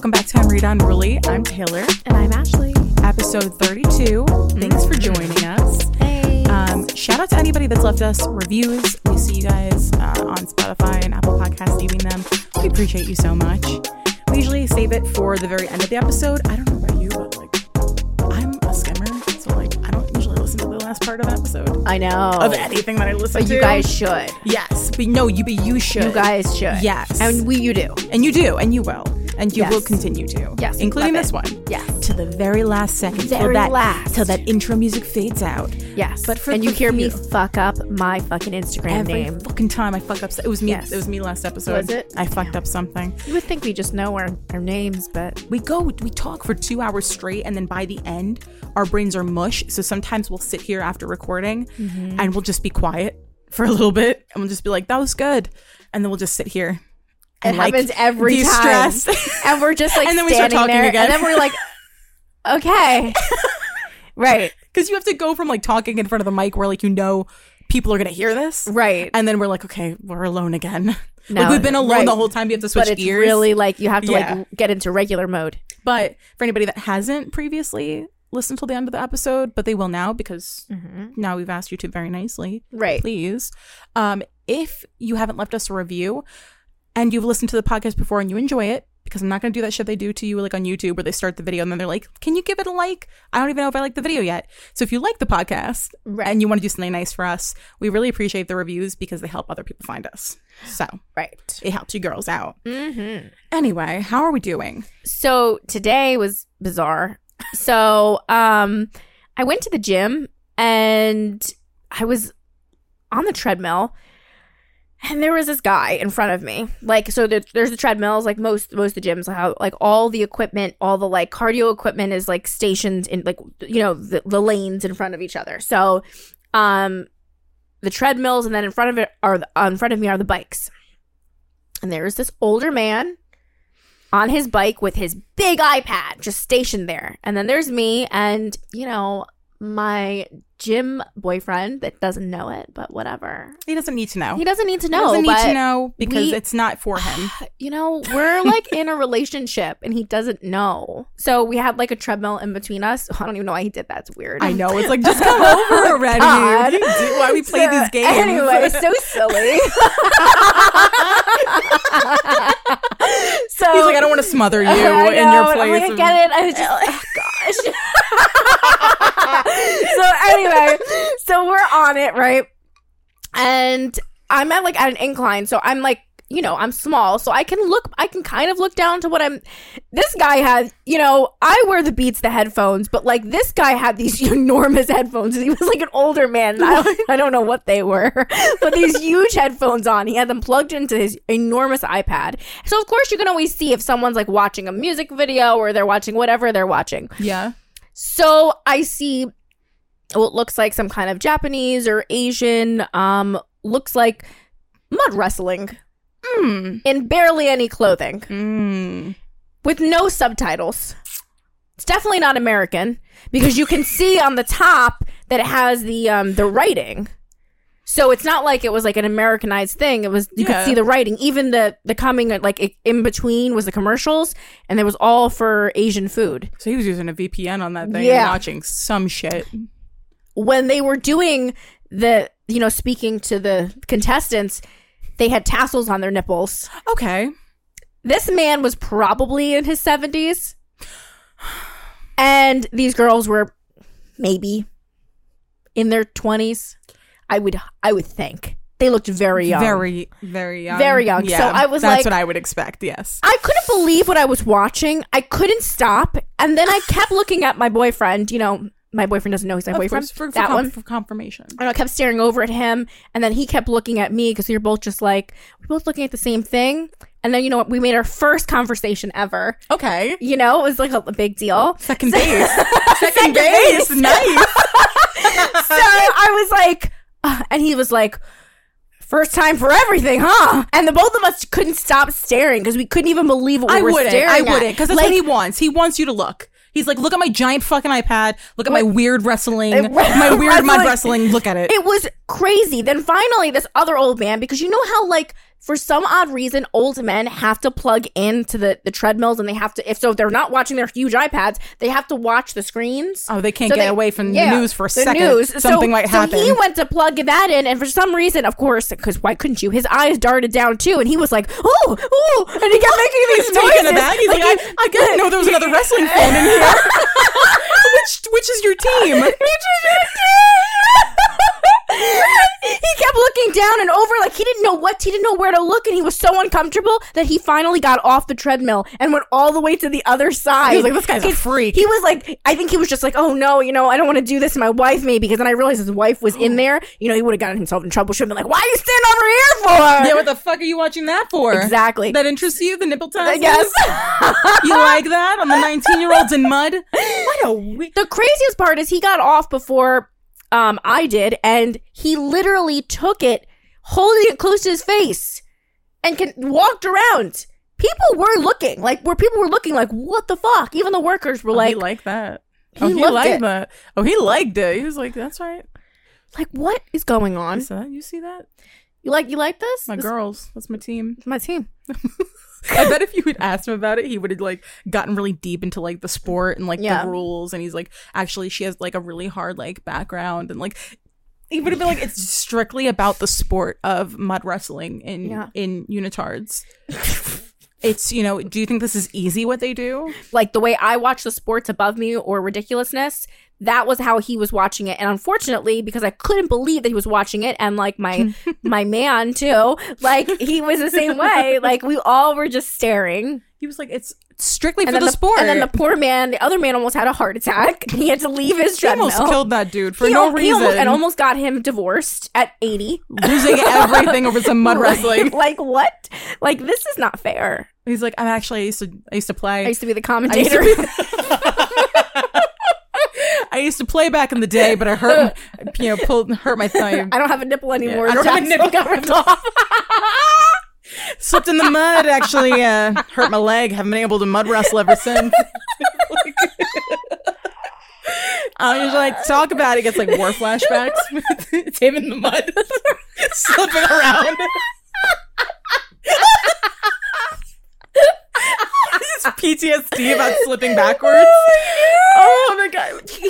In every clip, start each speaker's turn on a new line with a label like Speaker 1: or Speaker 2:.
Speaker 1: welcome back to Unrated Unruly. I'm Taylor,
Speaker 2: And I'm Ashley.
Speaker 1: episode 32. Thanks for joining us.
Speaker 2: Hey.
Speaker 1: Um, shout out to anybody that's left us reviews. We see you guys uh, on Spotify and Apple Podcasts leaving them. We appreciate you so much. We usually save it for the very end of the episode. I don't know about you, but like, I'm a skimmer, so like, I don't usually listen to the last part of an episode
Speaker 2: I know.
Speaker 1: of anything that I listen
Speaker 2: but
Speaker 1: to.
Speaker 2: you guys should.
Speaker 1: yes, but no, you, but you should.
Speaker 2: You guys should.
Speaker 1: Yes.
Speaker 2: And we, you do.
Speaker 1: and you do, and you and you
Speaker 2: Yes.
Speaker 1: will continue to.
Speaker 2: Yes,
Speaker 1: including this
Speaker 2: it.
Speaker 1: one.
Speaker 2: Yes.
Speaker 1: to the very last second, till that
Speaker 2: last.
Speaker 1: till that intro music fades out.
Speaker 2: Yes.
Speaker 1: But for
Speaker 2: and you hear me fuck up my fucking Instagram
Speaker 1: Every
Speaker 2: name.
Speaker 1: fucking time I fuck up, it was me.
Speaker 2: Yes.
Speaker 1: It was me last episode.
Speaker 2: Was it?
Speaker 1: I fucked up something.
Speaker 2: You would think we just know our, our names, but
Speaker 1: We go, we talk for two hours straight, and then by the end, our brains are mush. So sometimes we'll sit here after recording,
Speaker 2: Mm-hmm.
Speaker 1: and we'll just be quiet for a little bit, and we'll just be like, "That was good," and then we'll just sit here.
Speaker 2: It happens every
Speaker 1: de-stress.
Speaker 2: time. And we're just like
Speaker 1: And then we start talking
Speaker 2: there,
Speaker 1: again,
Speaker 2: and then we're like, okay, right,
Speaker 1: because you have to go from like talking in front of the mic where like you know people are gonna hear this,
Speaker 2: right.
Speaker 1: and then we're like, okay, we're alone again.
Speaker 2: No,
Speaker 1: like we've been alone
Speaker 2: right.
Speaker 1: the whole time. You have to switch
Speaker 2: but it's really like you have to
Speaker 1: Yeah.
Speaker 2: like get into regular mode.
Speaker 1: But for anybody that hasn't previously listened till the end of the episode, but they will now because now we've asked you to very nicely,
Speaker 2: Right.
Speaker 1: Please, um, if you haven't left us a review and you've listened to the podcast before and you enjoy it, because I'm not going to do that shit they do to you like on YouTube where they start the video and then they're like, "Can you give it a like?" I don't even know if I like the video yet. So if you like the podcast
Speaker 2: Right.
Speaker 1: and you want to do something nice for us, we really appreciate the reviews because they help other people find us. So
Speaker 2: Right.
Speaker 1: it helps you girls out.
Speaker 2: Mm-hmm.
Speaker 1: Anyway, how are we doing?
Speaker 2: So today was bizarre. So um I went to the gym and I was on the treadmill and there was this guy in front of me. Like so there, there's the treadmills like most most of the gyms how like all the equipment, all the like cardio equipment is like stationed in like you know the, the lanes in front of each other. So um the treadmills and then in front of it are the, in front of me are the bikes. And there was this older man on his bike with his big iPad just stationed there. And then there's me and, you know, my gym boyfriend that doesn't know it, but whatever.
Speaker 1: He doesn't need to know.
Speaker 2: He doesn't need to
Speaker 1: He
Speaker 2: know.
Speaker 1: doesn't need to know because
Speaker 2: we-
Speaker 1: it's not for him.
Speaker 2: You know, we're like in a relationship and he doesn't know. So we had like a treadmill in between us. I don't even know why he did that. It's weird.
Speaker 1: I know. It's like just come over already.
Speaker 2: God.
Speaker 1: What do do? Why we play
Speaker 2: So,
Speaker 1: these games?
Speaker 2: Anyway, it's so silly. So
Speaker 1: He's like, I don't want to smother you
Speaker 2: I
Speaker 1: in your place.
Speaker 2: Like, I get it. I was just, oh gosh. so anyway, so we're on it, right? And I'm at like at an incline, so I'm like, you know, I'm small, so I can look, I can kind of look down to what I'm. This guy had, you know, I wear the Beats, the headphones, but like this guy had these enormous headphones. He was like an older man. I don't, I don't know what they were, but these huge headphones on. He had them plugged into his enormous iPad. So of course you can always see if someone's like watching a music video or they're watching whatever they're watching.
Speaker 1: yeah.
Speaker 2: So I see what looks like some kind of Japanese or Asian, um, looks like mud wrestling
Speaker 1: Mm.
Speaker 2: in barely any clothing
Speaker 1: Mm.
Speaker 2: with no subtitles. It's definitely not American because you can see on the top that it has the um the writing. So it's not like it was like an Americanized thing. It was you
Speaker 1: Yeah.
Speaker 2: could see the writing. Even the the coming like in between was the commercials, and it was all for Asian food.
Speaker 1: So he was using a VPN on that thing
Speaker 2: Yeah.
Speaker 1: and watching some shit.
Speaker 2: when they were doing the you know speaking to the contestants they had tassels on their nipples
Speaker 1: Okay.
Speaker 2: this man was probably in his 70s and these girls were maybe in their 20s i would i would think they looked very young
Speaker 1: Very, very young.
Speaker 2: Very young. So I was
Speaker 1: That's
Speaker 2: like-
Speaker 1: what I would expect. Yes.
Speaker 2: I couldn't believe what I was watching. I couldn't stop. And then I kept looking at my boyfriend. You know, my boyfriend doesn't know he's my
Speaker 1: Of
Speaker 2: boyfriend.
Speaker 1: course, for, for,
Speaker 2: that
Speaker 1: com-
Speaker 2: one.
Speaker 1: for confirmation.
Speaker 2: And I kept staring over at him, and then he kept looking at me because we were both just like we're both looking at the same thing. And then you know what? We made our first conversation ever.
Speaker 1: Okay.
Speaker 2: You know, it was like a, a big deal.
Speaker 1: Second base. Second,
Speaker 2: Second
Speaker 1: base.
Speaker 2: base.
Speaker 1: Nice.
Speaker 2: so I was like, uh, and he was like, first time for everything, huh? And the both of us couldn't stop staring because we couldn't even believe what we
Speaker 1: I
Speaker 2: were
Speaker 1: wouldn't.
Speaker 2: staring
Speaker 1: I
Speaker 2: at.
Speaker 1: wouldn't because that's
Speaker 2: like,
Speaker 1: what he wants. He wants you to look. He's like, look at my giant fucking iPad. Look at my weird wrestling. My weird mud
Speaker 2: wrestling.
Speaker 1: Look at it.
Speaker 2: It was crazy. Then finally, this other old man, because you know how like for some odd reason, old men have to plug into the, the treadmills and they have to, if so, if they're not watching their huge iPads, they have to watch the screens.
Speaker 1: Oh, they can't
Speaker 2: So
Speaker 1: get
Speaker 2: they-
Speaker 1: away from
Speaker 2: yeah,
Speaker 1: the news for a
Speaker 2: the
Speaker 1: second.
Speaker 2: news.
Speaker 1: Something
Speaker 2: so,
Speaker 1: might happen.
Speaker 2: So he went to plug that in, and for some reason, of course, because why couldn't you? His eyes darted down too, and he was like, "Oh, oh!" and he kept making these
Speaker 1: He's
Speaker 2: noises.
Speaker 1: taken aback. He's like, I, I didn't know there was another wrestling fan in here. which which is your team?
Speaker 2: he kept looking down and over like he didn't know what he didn't know where to look and he was so uncomfortable that he finally got off the treadmill and went all the way to the other side
Speaker 1: He was like, "This guy's a freak."
Speaker 2: he was like i think he was just like oh no you know i don't want to do this to my wife maybe because then i realized his wife was in there you know he would have gotten himself in trouble should have been like why are you standing over here for
Speaker 1: Yeah, what the fuck are you watching that for?
Speaker 2: Exactly.
Speaker 1: That interests you? The nipple test?
Speaker 2: yes
Speaker 1: You like that on the 19 year olds in mud? What a we-
Speaker 2: the craziest part is he got off before um I did, and he literally took it, holding it close to his face, and can walked around. People were looking, like where people were looking, like what the fuck. Even the workers were
Speaker 1: Oh,
Speaker 2: like,
Speaker 1: he liked that.
Speaker 2: he
Speaker 1: oh, he liked
Speaker 2: it.
Speaker 1: that. Oh, he liked it. He was like, "That's right."
Speaker 2: like what is going on?
Speaker 1: said, "You see that?
Speaker 2: You like you like this?
Speaker 1: My
Speaker 2: This-
Speaker 1: girls. That's my team."
Speaker 2: my team.
Speaker 1: I bet if you had asked him about it, he would have like gotten really deep into like the sport and like
Speaker 2: Yeah.
Speaker 1: the rules. And he's like, actually, she has like a really hard like background and like. He would have been like, it's strictly about the sport of mud wrestling in
Speaker 2: Yeah.
Speaker 1: in unitards. it's you know, do you think this is easy what they do?
Speaker 2: Like the way I watch the sports above me or ridiculousness, that was how he was watching it. And unfortunately, because I couldn't believe that he was watching it, and like my my man too, like he was the same way. Like we all were just staring.
Speaker 1: He was like, it's strictly
Speaker 2: And
Speaker 1: for
Speaker 2: then
Speaker 1: the, sport.
Speaker 2: And then the poor man, the other man, almost had a heart attack. He had to leave his
Speaker 1: he almost killed that dude for
Speaker 2: He
Speaker 1: no
Speaker 2: al- he
Speaker 1: reason.
Speaker 2: almost, and almost got him divorced at 80.
Speaker 1: losing everything over some mud wrestling.
Speaker 2: like what? Like this is not fair.
Speaker 1: He's like, I'm actually I used to I used to play.
Speaker 2: I used to be the commentator.
Speaker 1: I used to play back in the day, but I hurt, my- you know, pulled hurt my thigh.
Speaker 2: I don't have a nipple anymore.
Speaker 1: I don't have a nipple.
Speaker 2: got ripped off.
Speaker 1: Slipped in the mud. Actually, uh, hurt my leg. Haven't been able to mud wrestle ever since. I usually like talk about it. Gets like war flashbacks. it's him in the mud, slipping around. PTSD about slipping backwards. Oh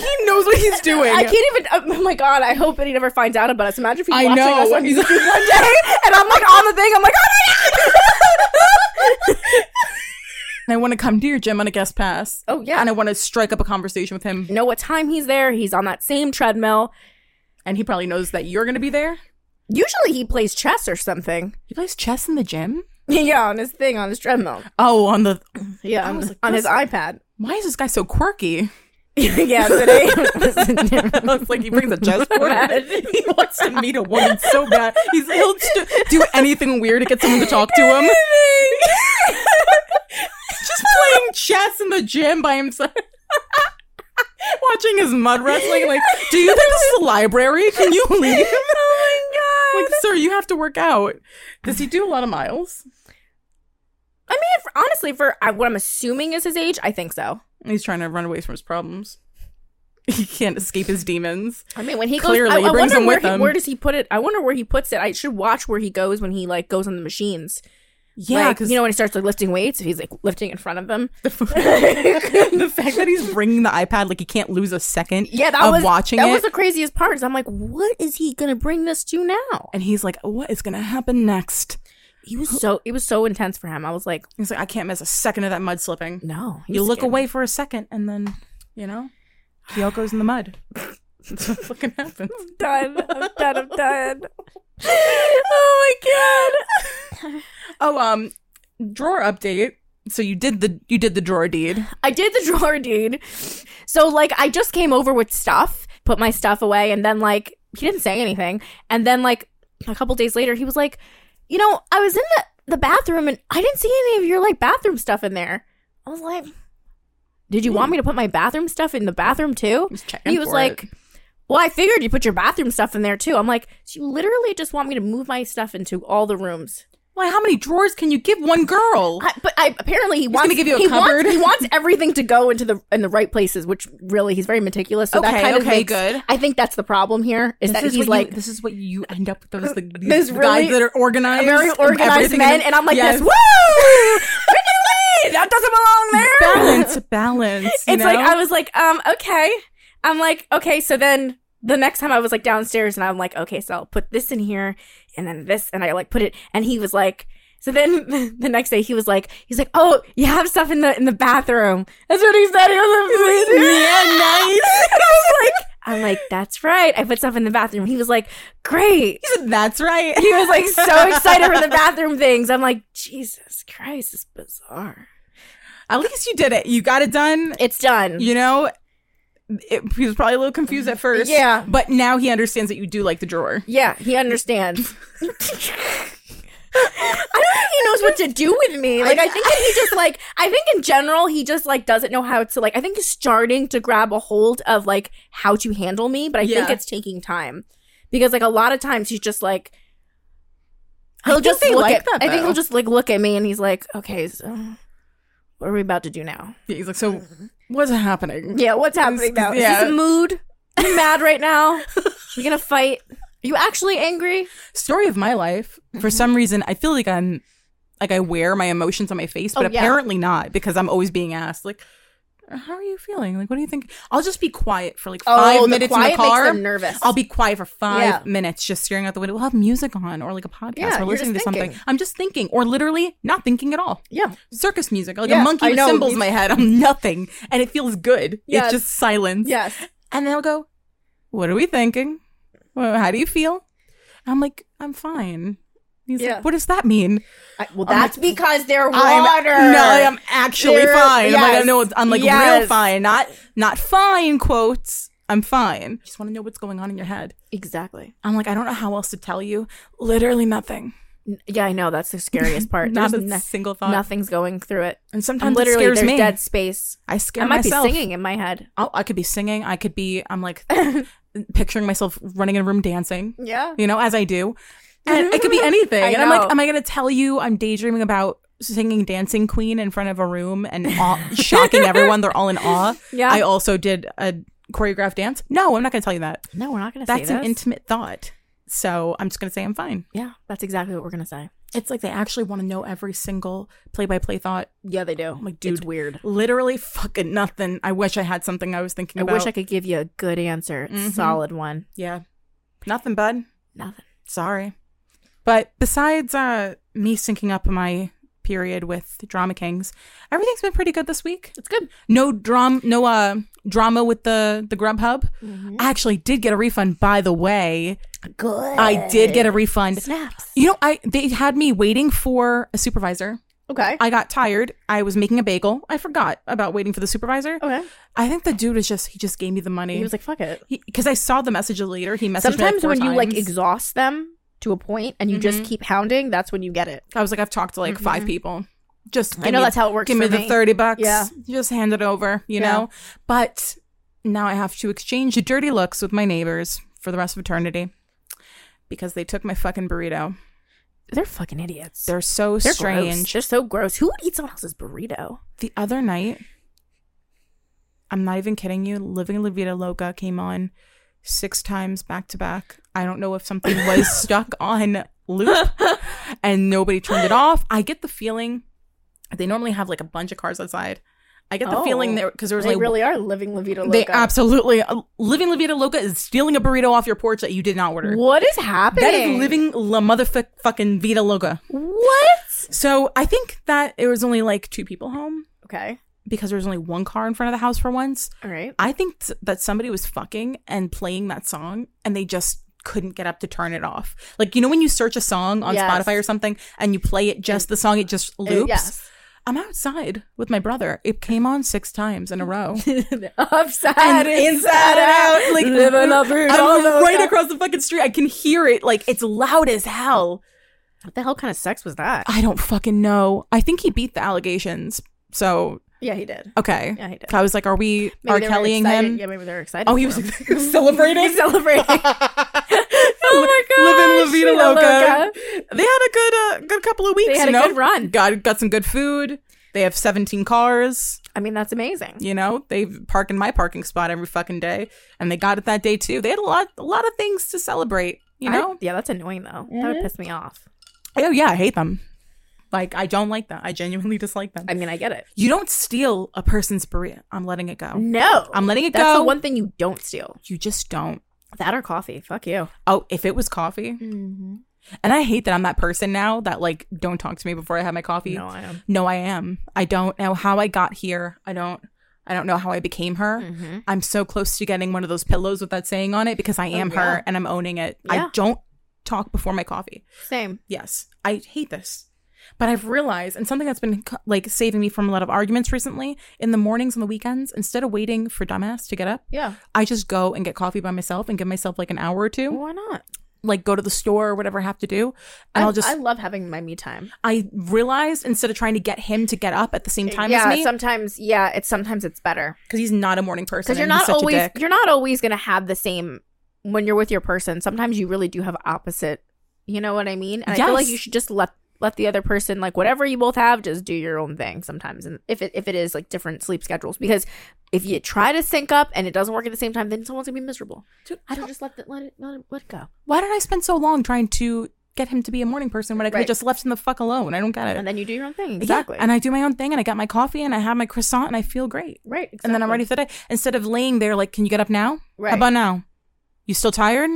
Speaker 1: he knows what he's doing.
Speaker 2: I can't even. Oh my god! I hope that he never finds out about us. Imagine if he's
Speaker 1: I
Speaker 2: watching
Speaker 1: know.
Speaker 2: us on
Speaker 1: He's-
Speaker 2: YouTube one day, and I'm like on the thing. I'm like, oh my god!
Speaker 1: And I want to come to your gym on a guest pass.
Speaker 2: Oh, yeah.
Speaker 1: And I want to strike up a conversation with him.
Speaker 2: know what time he's there? He's on that same treadmill.
Speaker 1: And he probably knows that you're going to be there.
Speaker 2: Usually he plays chess or something.
Speaker 1: He plays chess in the gym?
Speaker 2: yeah, on his thing, on his treadmill.
Speaker 1: Oh, on the.
Speaker 2: Yeah, on,
Speaker 1: like,
Speaker 2: on his iPad.
Speaker 1: Why is this guy so quirky?
Speaker 2: yeah, today.
Speaker 1: it's like he brings a chessboard. he wants to meet a woman so bad. He's he'll st- do anything weird to get someone to talk to him. Just playing chess in the gym by himself. Watching his mud wrestling, like, do you think this is a library? Can you leave?
Speaker 2: oh my god!
Speaker 1: Like, sir, you have to work out. Does he do a lot of miles?
Speaker 2: I mean, honestly, for what I'm assuming is his age, I think so.
Speaker 1: He's trying to run away from his problems. He can't escape his demons.
Speaker 2: I mean, when he goes,
Speaker 1: Clearly,
Speaker 2: I, I
Speaker 1: brings
Speaker 2: wonder
Speaker 1: them
Speaker 2: where,
Speaker 1: with
Speaker 2: he-
Speaker 1: him.
Speaker 2: where does he put it? I wonder where he puts it. I should watch where he goes when he like goes on the machines.
Speaker 1: Yeah,
Speaker 2: like,
Speaker 1: because
Speaker 2: you know when he starts like lifting weights, if he's like lifting in front of them.
Speaker 1: the fact that he's bringing the iPad, like he can't lose a second
Speaker 2: Yeah, that
Speaker 1: of
Speaker 2: was
Speaker 1: watching
Speaker 2: That
Speaker 1: it.
Speaker 2: was the craziest part. Is I'm like, what is he gonna bring this to now?
Speaker 1: and he's like, "What is gonna happen next?"
Speaker 2: He was so it was so intense for him. I was like,
Speaker 1: He's like, "I can't miss a second of that mud slipping."
Speaker 2: no.
Speaker 1: You look away for a second, and then, you know, Kyoko's in the mud. That's what fucking happens.
Speaker 2: done. I'm done. I'm done. oh my god.
Speaker 1: Oh, um, drawer update. So you did the you did the drawer deed.
Speaker 2: I did the drawer deed. So like I just came over with stuff, put my stuff away, and then like he didn't say anything. And then like a couple days later, he was like, you know, I was in the, the bathroom and I didn't see any of your like bathroom stuff in there. I was like, Did you want me to put my bathroom stuff in the bathroom too?
Speaker 1: Checking
Speaker 2: He was like,
Speaker 1: it.
Speaker 2: Well, I figured you put your bathroom stuff in there too. I'm like, so you literally just want me to move my stuff into all the rooms.
Speaker 1: Like, how many drawers can you give one girl?
Speaker 2: I, but I apparently he wants
Speaker 1: gonna give you a
Speaker 2: he
Speaker 1: cupboard?
Speaker 2: Wants, he wants everything to go into the in the right places, which really he's very meticulous. So that
Speaker 1: Okay,
Speaker 2: kind of
Speaker 1: okay,
Speaker 2: makes,
Speaker 1: good.
Speaker 2: I think that's the problem here is that
Speaker 1: This is
Speaker 2: he's like
Speaker 1: you, this is what you end up with those like, these guys
Speaker 2: really
Speaker 1: that are organized,
Speaker 2: very organized men, and I'm like
Speaker 1: Yes.
Speaker 2: this. Woo! That doesn't belong there.
Speaker 1: balance, balance.
Speaker 2: It's like? I was like, um, okay. I'm like, okay. So then the next time I was like downstairs, and I'm like, okay, so I'll put this in here, and then this, and I like put it, and he was like. So then the next day he was like, he's like, oh, you have stuff in the in the bathroom. That's what he said. He was like,
Speaker 1: yeah, nice.
Speaker 2: and I was like, I'm like, that's right. I put stuff in the bathroom. He was like, great.
Speaker 1: He said, "That's right."
Speaker 2: He was like so excited for the bathroom things. I'm like, Jesus Christ, it's bizarre.
Speaker 1: At least you did it. You got it done.
Speaker 2: It's done.
Speaker 1: You know, it, he was probably a little confused at first.
Speaker 2: Yeah.
Speaker 1: but now he understands that you do like the drawer.
Speaker 2: Yeah, he understands. I don't think he knows what to do with me. Like, I think that he just like, I think in general, he just like doesn't know how to like. I think he's starting to grab a hold of like how to handle me, but I think it's taking time because like a lot of times he's just like. He'll just look
Speaker 1: like
Speaker 2: at.
Speaker 1: that,
Speaker 2: I think he'll just like look at me and he's like, "Okay, so what are we about to do now?
Speaker 1: Yeah, He's like, "So, mm-hmm. What's happening?"
Speaker 2: Yeah, what's happening now? Is this a mood? Are you mad right now? You gonna fight? Are you actually angry?
Speaker 1: Story of my life.
Speaker 2: Mm-hmm.
Speaker 1: For some reason, I feel like I'm like I wear my emotions on my face, but
Speaker 2: Oh, yeah.
Speaker 1: apparently not because I'm always being asked like. How are you feeling? Like, what do you think? I'll just be quiet for like oh, five minutes in the car.
Speaker 2: Oh, nervous.
Speaker 1: I'll be quiet for five
Speaker 2: Yeah.
Speaker 1: minutes, just staring out the window. We'll have music on, or like a podcast,
Speaker 2: Yeah,
Speaker 1: or listening to something. I'm just thinking, or literally not thinking at all.
Speaker 2: yeah.
Speaker 1: Circus music, like
Speaker 2: Yeah,
Speaker 1: a monkey
Speaker 2: I
Speaker 1: with
Speaker 2: know.
Speaker 1: cymbals in my head. I'm nothing, and it feels good.
Speaker 2: Yes.
Speaker 1: It's just silence.
Speaker 2: Yes.
Speaker 1: And then I'll go, "What are we thinking? Well, how do you feel?" I'm like, "I'm fine." He's
Speaker 2: Yeah.
Speaker 1: like, "What does that mean?"
Speaker 2: I, well,
Speaker 1: I'm
Speaker 2: that's
Speaker 1: like,
Speaker 2: because they're water.
Speaker 1: I'm, no, I'm actually
Speaker 2: They're-
Speaker 1: fine. I'm like,
Speaker 2: yes.
Speaker 1: no, I'm like real fine, not not fine quotes. I'm fine. Just want to know what's going on in your head.
Speaker 2: exactly.
Speaker 1: I'm like, I don't know how else to tell you. Literally nothing.
Speaker 2: Yeah, I know. That's the scariest part.
Speaker 1: Not a
Speaker 2: There's no-
Speaker 1: single thought.
Speaker 2: nothing's going through it.
Speaker 1: And
Speaker 2: I'm
Speaker 1: sometimes
Speaker 2: literally
Speaker 1: it scares
Speaker 2: there's
Speaker 1: me.
Speaker 2: dead space.
Speaker 1: I scare
Speaker 2: I might
Speaker 1: myself.
Speaker 2: be singing in my head.
Speaker 1: I'll, I could be singing. I could be. I'm like picturing myself running in a room dancing.
Speaker 2: Yeah.
Speaker 1: You know, as I do. And it could be anything.
Speaker 2: I
Speaker 1: and I'm like, am I going to tell you I'm daydreaming about singing Dancing Queen in front of a room and awe- shocking everyone? They're all in awe.
Speaker 2: Yeah.
Speaker 1: I also did a choreographed dance. No, I'm not going to tell you that.
Speaker 2: No, we're not going to say
Speaker 1: That's an intimate thought. So I'm just going to say I'm fine.
Speaker 2: yeah, that's exactly what we're going to say.
Speaker 1: It's like they actually want to know every single play by play thought.
Speaker 2: Yeah, they do.
Speaker 1: like, dude, it's
Speaker 2: weird.
Speaker 1: Literally fucking nothing. I wish I had something I was thinking
Speaker 2: I
Speaker 1: about.
Speaker 2: wish I could give you a good answer.
Speaker 1: Mhm.
Speaker 2: Solid one.
Speaker 1: Yeah. Nothing, bud.
Speaker 2: Nothing.
Speaker 1: Sorry. But besides uh me syncing up my period with Drama Kings, everything's been pretty good this week.
Speaker 2: It's good.
Speaker 1: No drum no uh drama with the the Grubhub.
Speaker 2: Mm-hmm.
Speaker 1: I actually did get a refund by the way.
Speaker 2: Good.
Speaker 1: I did get a refund.
Speaker 2: snaps.
Speaker 1: You know, I they had me waiting for a supervisor.
Speaker 2: Okay.
Speaker 1: I got tired. I was making a bagel. I forgot about waiting for the supervisor.
Speaker 2: okay.
Speaker 1: I think the dude was just he just gave me the money.
Speaker 2: He was like, "Fuck it."
Speaker 1: because I saw the message later. He messaged
Speaker 2: Sometimes
Speaker 1: me like
Speaker 2: when you like exhaust them to a point and you just mm-hmm. keep hounding, that's when you get it.
Speaker 1: I was like, I've talked to like five mm-hmm. people. Just
Speaker 2: I know
Speaker 1: me-
Speaker 2: that's how it works
Speaker 1: Give me
Speaker 2: for
Speaker 1: the thirty bucks.
Speaker 2: Yeah.
Speaker 1: just hand it over. You
Speaker 2: Yeah.
Speaker 1: know. But now I have to exchange dirty looks with my neighbors for the rest of eternity because they took my fucking burrito.
Speaker 2: They're fucking idiots.
Speaker 1: They're so
Speaker 2: They're
Speaker 1: strange.
Speaker 2: Gross. They're so gross. Who would eat someone else's burrito?
Speaker 1: The other night, I'm not even kidding you. Living La Vida Loca came on six times back to back. I don't know if something was stuck on loop and nobody turned it off. I get the feeling they normally have like a bunch of cars outside. I get the
Speaker 2: Oh.
Speaker 1: feeling there because there was
Speaker 2: They
Speaker 1: like
Speaker 2: really are living La Vida Loca.
Speaker 1: they absolutely uh, living La Vida Loca is stealing a burrito off your porch that you did not order.
Speaker 2: What is happening?
Speaker 1: That is living La motherfucking Vida Loca.
Speaker 2: What?
Speaker 1: So I think that it was only like two people home
Speaker 2: Okay.
Speaker 1: because there was only one car in front of the house for once.
Speaker 2: All right.
Speaker 1: I think that somebody was fucking and playing that song and they just couldn't get up to turn it off. Like, you know, when you search a song on
Speaker 2: Yes.
Speaker 1: Spotify or something and you play it just the song, it just uh, loops.
Speaker 2: yes.
Speaker 1: I'm outside with my brother. It came on six times in a row.
Speaker 2: Upside
Speaker 1: And
Speaker 2: and
Speaker 1: inside out, like
Speaker 2: living Vida
Speaker 1: I'm right across the fucking street. I can hear it. Like it's loud as hell.
Speaker 2: What the hell kind of sex was that?
Speaker 1: I don't fucking know. I think he beat the allegations. So
Speaker 2: Yeah, he did.
Speaker 1: okay.
Speaker 2: Yeah, he did.
Speaker 1: I was like, are we
Speaker 2: Maybe
Speaker 1: R. Kellying him?
Speaker 2: Yeah, maybe they're excited.
Speaker 1: Oh, he was celebrating.
Speaker 2: celebrating. Oh my gosh,
Speaker 1: living La Vida
Speaker 2: La
Speaker 1: Loca. They had a good, uh, good couple of weeks.
Speaker 2: They had
Speaker 1: you
Speaker 2: a
Speaker 1: know?
Speaker 2: good run.
Speaker 1: Got got some good food. They have 17 cars.
Speaker 2: I mean, that's amazing.
Speaker 1: You know, they park in my parking spot every fucking day, and they got it that day too. They had a lot, a lot of things to celebrate. You
Speaker 2: I-
Speaker 1: know?
Speaker 2: yeah, that's annoying though. That would piss me off.
Speaker 1: oh yeah, I hate them. Like I don't like them. I genuinely dislike them.
Speaker 2: I mean, I get it.
Speaker 1: you don't steal a person's burrito. I'm letting it go.
Speaker 2: No,
Speaker 1: I'm letting it
Speaker 2: that's
Speaker 1: go.
Speaker 2: That's the one thing you don't steal.
Speaker 1: you just don't.
Speaker 2: That or coffee. Fuck you.
Speaker 1: Oh, if it was coffee,
Speaker 2: Mm-hmm.
Speaker 1: and I hate that I'm that person now that like don't talk to me before I have my coffee.
Speaker 2: No, I am.
Speaker 1: No, I am. I don't know how I got here. I don't. I don't know how I became her.
Speaker 2: Mm-hmm.
Speaker 1: I'm so close to getting one of those pillows with that saying on it because I am
Speaker 2: Oh, yeah.
Speaker 1: her and I'm owning it.
Speaker 2: Yeah.
Speaker 1: I don't talk before my coffee.
Speaker 2: Same.
Speaker 1: Yes, I hate this. But I've realized, and something that's been like saving me from a lot of arguments recently, in the mornings and the weekends, instead of waiting for dumbass to get up,
Speaker 2: Yeah.
Speaker 1: I just go and get coffee by myself and give myself like an hour or two,
Speaker 2: Why not?
Speaker 1: like go to the store or whatever I have to do. And
Speaker 2: I,
Speaker 1: I'll just,
Speaker 2: I love having my me time.
Speaker 1: I realized instead of trying to get him to get up at the same eh, time
Speaker 2: yeah,
Speaker 1: as me,
Speaker 2: sometimes. Yeah, it's sometimes it's better
Speaker 1: because he's not a morning person.
Speaker 2: because you're not always you're not always gonna have the same when you're with your person. Sometimes you really do have opposite. You know what I mean? And I feel like you should just let let the other person like whatever you both have, just do your own thing sometimes. And if it if it is like different sleep schedules, because if you try to sync up and it doesn't work at the same time, then someone's gonna be miserable.
Speaker 1: Dude,
Speaker 2: I don't just let it let it let it, let it go.
Speaker 1: Why did I spend so long trying to get him to be a morning person when I could have
Speaker 2: Right.
Speaker 1: just left him the fuck alone? I don't get it.
Speaker 2: And then you do your own thing.
Speaker 1: Yeah,
Speaker 2: Exactly.
Speaker 1: and I do my own thing and I got my coffee and I have my croissant and I feel great.
Speaker 2: right. Exactly.
Speaker 1: And then I'm ready for the day. Instead of laying there like, can you get up now?
Speaker 2: Right.
Speaker 1: How about now? You still tired?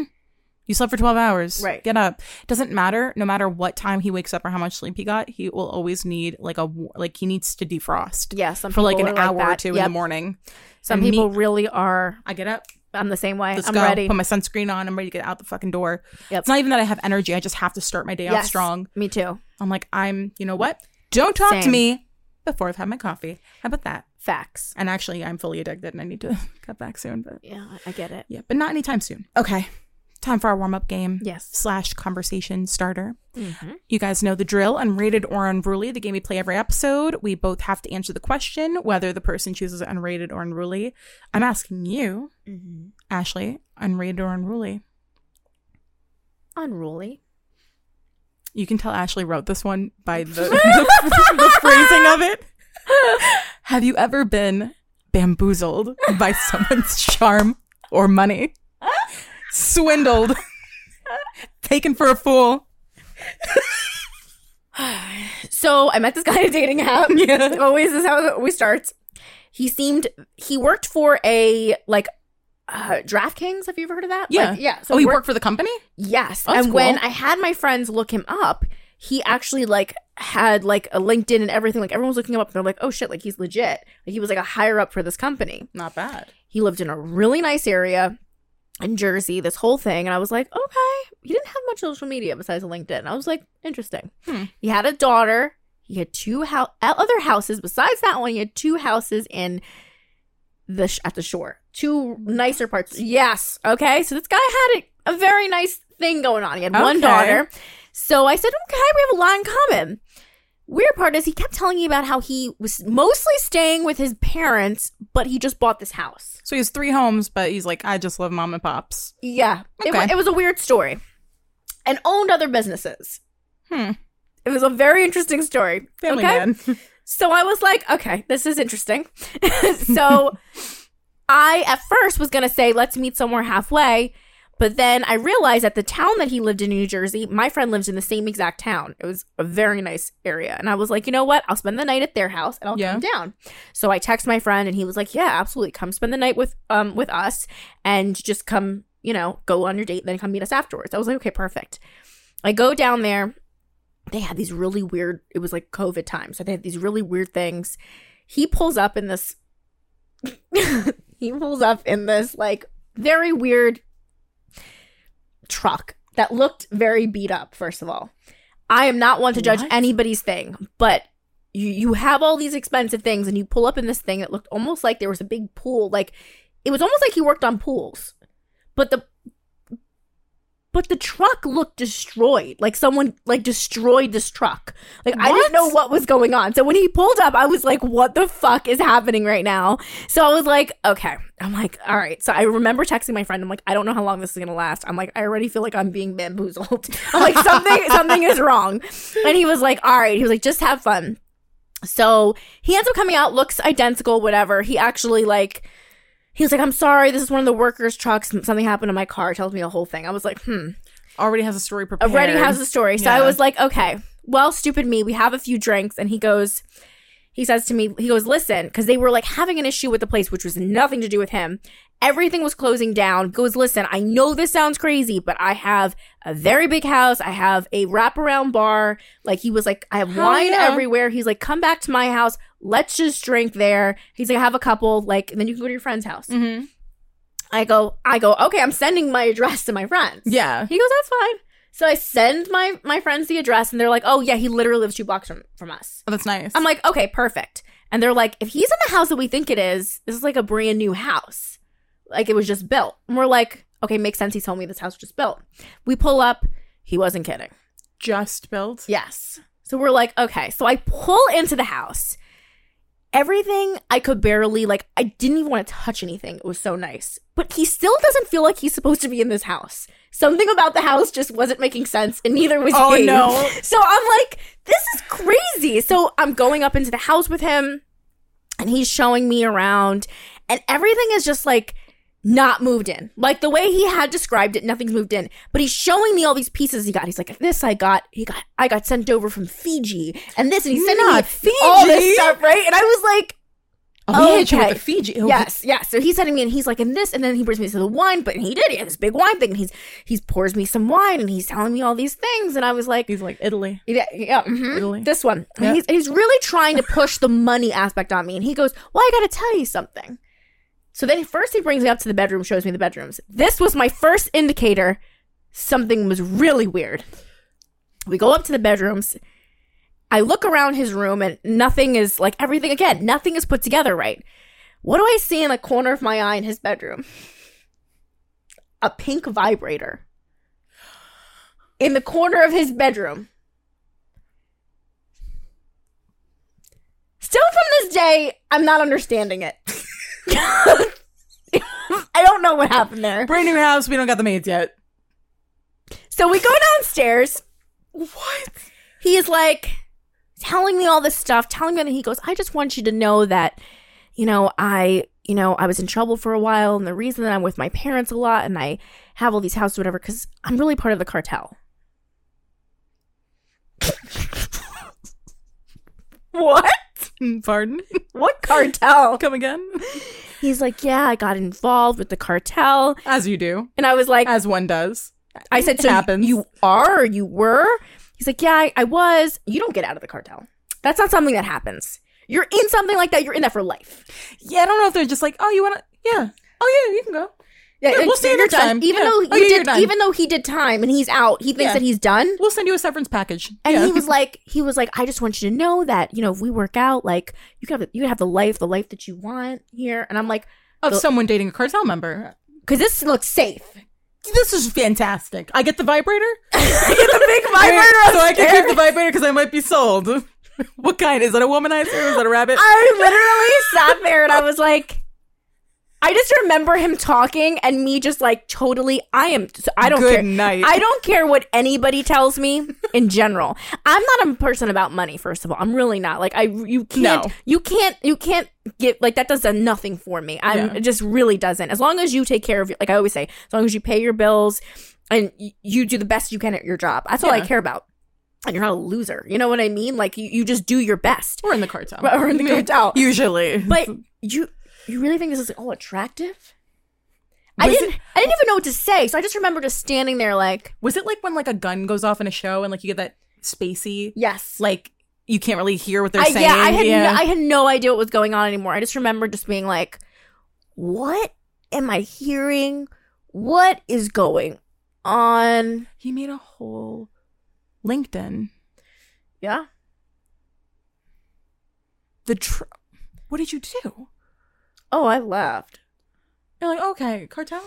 Speaker 1: You slept for 12 hours.
Speaker 2: Right.
Speaker 1: Get up. Doesn't matter. No matter what time he wakes up or how much sleep he got, he will always need like a, like he needs to defrost
Speaker 2: Yeah, some
Speaker 1: for like an hour or
Speaker 2: that.
Speaker 1: two in the morning.
Speaker 2: Some
Speaker 1: And me-
Speaker 2: people really are.
Speaker 1: I get up.
Speaker 2: I'm the same way.
Speaker 1: Let's
Speaker 2: I'm
Speaker 1: go.
Speaker 2: ready.
Speaker 1: Put my sunscreen on. I'm ready to get out the fucking door.
Speaker 2: Yep.
Speaker 1: It's not even that I have energy. I just have to start my day off strong.
Speaker 2: Me too.
Speaker 1: I'm like, I'm, you know what? Don't talk to me before I've had my coffee. How about that?
Speaker 2: Facts.
Speaker 1: And actually, I'm fully addicted and I need to cut back soon. But
Speaker 2: Yeah, I get it.
Speaker 1: yeah, but not anytime soon. Okay. Time for our warm up game.
Speaker 2: Yes.
Speaker 1: Slash conversation starter.
Speaker 2: Mm-hmm.
Speaker 1: You guys know the drill. Unrated or unruly, the game we play every episode. We both have to answer the question whether the person chooses unrated or unruly. I'm asking you,
Speaker 2: Mm-hmm.
Speaker 1: Ashley, unrated or unruly.
Speaker 2: Unruly.
Speaker 1: You can tell Ashley wrote this one by the, the, the phrasing of it. Have you ever been bamboozled by someone's charm or money? Swindled? Taken for a fool?
Speaker 2: So I met this guy at a dating app.
Speaker 1: Yeah.
Speaker 2: Always is how it always starts. He seemed he worked for a like uh DraftKings. Have you ever heard of that?
Speaker 1: Yeah.
Speaker 2: Like, yeah.
Speaker 1: So oh, he
Speaker 2: worked
Speaker 1: worked for the company?
Speaker 2: Yes.
Speaker 1: That's
Speaker 2: and when. I had my friends look him up, he actually like had like a LinkedIn and everything. Like everyone was looking him up and they're like, oh shit, like he's legit. Like he was like a higher up for this company.
Speaker 1: Not bad.
Speaker 2: He lived in a really nice area in Jersey, this whole thing. And I was like, okay. He didn't have much social media besides LinkedIn. I was like, interesting.
Speaker 1: Hmm.
Speaker 2: He had a daughter. He had two hou- other houses. Besides that one, he had two houses in the sh- at the shore. Two nicer parts. Yes. Okay. So this guy had a, a very nice thing going on. He had one daughter. So I said, okay, we have a lot in common. Weird part is he kept telling me about how he was mostly staying with his parents, but he just bought this house.
Speaker 1: So he has three homes, but he's like, I just love mom and pops.
Speaker 2: Yeah. It, it was a weird story. And owned other businesses.
Speaker 1: Hmm.
Speaker 2: It was a very interesting story.
Speaker 1: Family
Speaker 2: okay.
Speaker 1: man.
Speaker 2: So I was like, okay, this is interesting. so I at first was gonna say, let's meet somewhere halfway. But then I realized that the town that he lived in, New Jersey, my friend lived in the same exact town. It was a very nice area. And I was like, you know what? I'll spend the night at their house and I'll
Speaker 1: Yeah.
Speaker 2: come down. So I text my friend and he was like, yeah, absolutely. Come spend the night with um with us and just come, you know, go on your date and then come meet us afterwards. I was like, okay, perfect. I go down there. They had these really weird, it was like COVID time. So they had these really weird things. He pulls up in this he pulls up in this like very weird truck that looked very beat up, first of all. I am not one to judge
Speaker 1: What?
Speaker 2: anybody's thing, but you you have all these expensive things and you pull up in this thing that looked almost like there was a big pool. Like it was almost like he worked on pools. But the but the truck looked destroyed. Like someone like destroyed this truck. Like I didn't know what was going on. So when he pulled up, I was like, what the fuck is happening right now? So I was like, okay. I'm like, all right. So I remember texting my friend. I'm like, I don't know how long this is gonna last. I'm like, I already feel like I'm being bamboozled. I'm like, something something is wrong. And he was like, all right. He was like, just have fun. So he ends up coming out, looks identical, whatever. He actually like he was like, I'm sorry, this is one of the workers' trucks. Something happened to my car. Tells me the whole thing. I was like, hmm.
Speaker 1: Already has a story prepared.
Speaker 2: Already has a story. So I was like, okay, well, stupid me. We have a few drinks. And he goes, he says to me, he goes, listen, because they were like having an issue with the place, which was nothing to do with him. Everything was closing down. Goes, listen, I know this sounds crazy, but I have a very big house. I have a wraparound bar. Like he was like, I have
Speaker 1: Hell
Speaker 2: wine
Speaker 1: yeah.
Speaker 2: everywhere. He's like, come back to my house. Let's just drink there. He's like, I have a couple. Like, and then you can go to your friend's house.
Speaker 1: Mm-hmm.
Speaker 2: I go, I go, okay, I'm sending my address to my friends.
Speaker 1: Yeah.
Speaker 2: He goes, that's fine. So I send my my friends the address, and they're like, oh yeah, he literally lives two blocks from from us.
Speaker 1: Oh, that's nice.
Speaker 2: I'm like, okay, perfect. And they're like, if he's in the house that we think it is, this is like a brand new house, like it was just built. And we're like, okay, makes sense. He told me this house was just built. We pull up, he wasn't kidding.
Speaker 1: just built.
Speaker 2: Yes. So we're like, okay. So I pull into the house. Everything I could barely like I didn't even want to touch anything. It was so nice. But he still doesn't feel like he's supposed to be in this house. Something about the house just wasn't making sense and neither was he.
Speaker 1: Oh,
Speaker 2: he.
Speaker 1: no.
Speaker 2: So I'm like, this is crazy. So I'm going up into the house with him and he's showing me around and everything is just like not moved in. Like the way he had described it, nothing's moved in. But he's showing me all these pieces he got. He's like, this I got, he got, I got sent over from Fiji, and this, and he's sending
Speaker 1: Not
Speaker 2: me all this stuff, right? And I was like,
Speaker 1: Oh, he hit you with the Fiji. Oh,
Speaker 2: yes, yes. So he's sending me, and he's like, and this, and then he brings me to the wine. But he did, he had this big wine thing, and he's he's pours me some wine, and he's telling me all these things, and I was like,
Speaker 1: He's like Italy.
Speaker 2: yeah, yeah mhm.
Speaker 1: Italy.
Speaker 2: this one. He's, he's really trying to push the money aspect on me. And he goes, Well, I got to tell you something. So then first he brings me up to the bedroom, shows me the bedrooms. This was my first indicator something was really weird. We go up to the bedrooms. I look around his room and nothing is like everything again, nothing is put together right. What do I see in the corner of my eye in his bedroom? A pink vibrator. In the corner of his bedroom. Still from this day, I'm not understanding it. I don't know what happened there.
Speaker 1: Brand new house. We don't got the maids yet.
Speaker 2: So we go downstairs.
Speaker 1: What?
Speaker 2: He is like telling me all this stuff, telling me that he goes, I just want you to know that, you know, I, you know, I was in trouble for a while, and the reason that I'm with my parents a lot and I have all these houses, whatever, because I'm really part of the cartel. what?
Speaker 1: Pardon?
Speaker 2: What cartel?
Speaker 1: Come again?
Speaker 2: He's like, yeah, I got involved with the cartel,
Speaker 1: As you do.
Speaker 2: and I was like,
Speaker 1: As one does.
Speaker 2: I said, so
Speaker 1: happens.
Speaker 2: you are or you were? He's like, yeah, I, I was. You don't get out of the cartel. That's not something that happens. You're in something like that. You're in that for life.
Speaker 1: Yeah, I don't know if they're just like, oh, you want to? Yeah. Oh, yeah, you can go.
Speaker 2: Yeah,
Speaker 1: Yeah, we'll see you next time.
Speaker 2: Even
Speaker 1: Yeah.
Speaker 2: though
Speaker 1: Oh, yeah,
Speaker 2: did, even though he did time and he's out, he thinks that he's done.
Speaker 1: We'll send you a severance package.
Speaker 2: And he was like, he was like, I just want you to know that you know if we work out, like you can have, you can have the life, the life that you want here. And I'm like,
Speaker 1: of someone dating a cartel member.
Speaker 2: because this looks safe.
Speaker 1: This is fantastic. I get the vibrator.
Speaker 2: I get the big
Speaker 1: so
Speaker 2: vibrator.
Speaker 1: I can keep the vibrator because I might be sold. what kind? Is it a womanizer? Is it a rabbit?
Speaker 2: I literally sat there and I was like, I just remember him talking and me just like totally. I am. I don't
Speaker 1: Good
Speaker 2: care.
Speaker 1: night.
Speaker 2: I don't care what anybody tells me in general. I'm not a person about money. First of all, I'm really not. Like I, you can't.
Speaker 1: No.
Speaker 2: You can't. You can't get like that. Does nothing for me. I'm.
Speaker 1: Yeah.
Speaker 2: It just really doesn't. As long as you take care of. Like I always say, as long as you pay your bills and you do the best you can at your job. That's all I care about. And you're not a loser. You know what I mean? Like you, you just do your best.
Speaker 1: Or in the cartel.
Speaker 2: Or in the cartel.
Speaker 1: Usually.
Speaker 2: But you you really think this is all attractive? I didn't I didn't even know what to say, so I just remember just standing there like,
Speaker 1: was it like when like a gun goes off in a show and like you get that spacey,
Speaker 2: yes.
Speaker 1: like you can't really hear what they're
Speaker 2: I,
Speaker 1: saying?
Speaker 2: yeah, I had No, I had no idea what was going on anymore. I just remember just being like, what am I hearing? What is going on?
Speaker 1: he made a whole LinkedIn.
Speaker 2: Yeah.
Speaker 1: The tr- what did you do?
Speaker 2: Oh, I left.
Speaker 1: You're like, okay, cartel.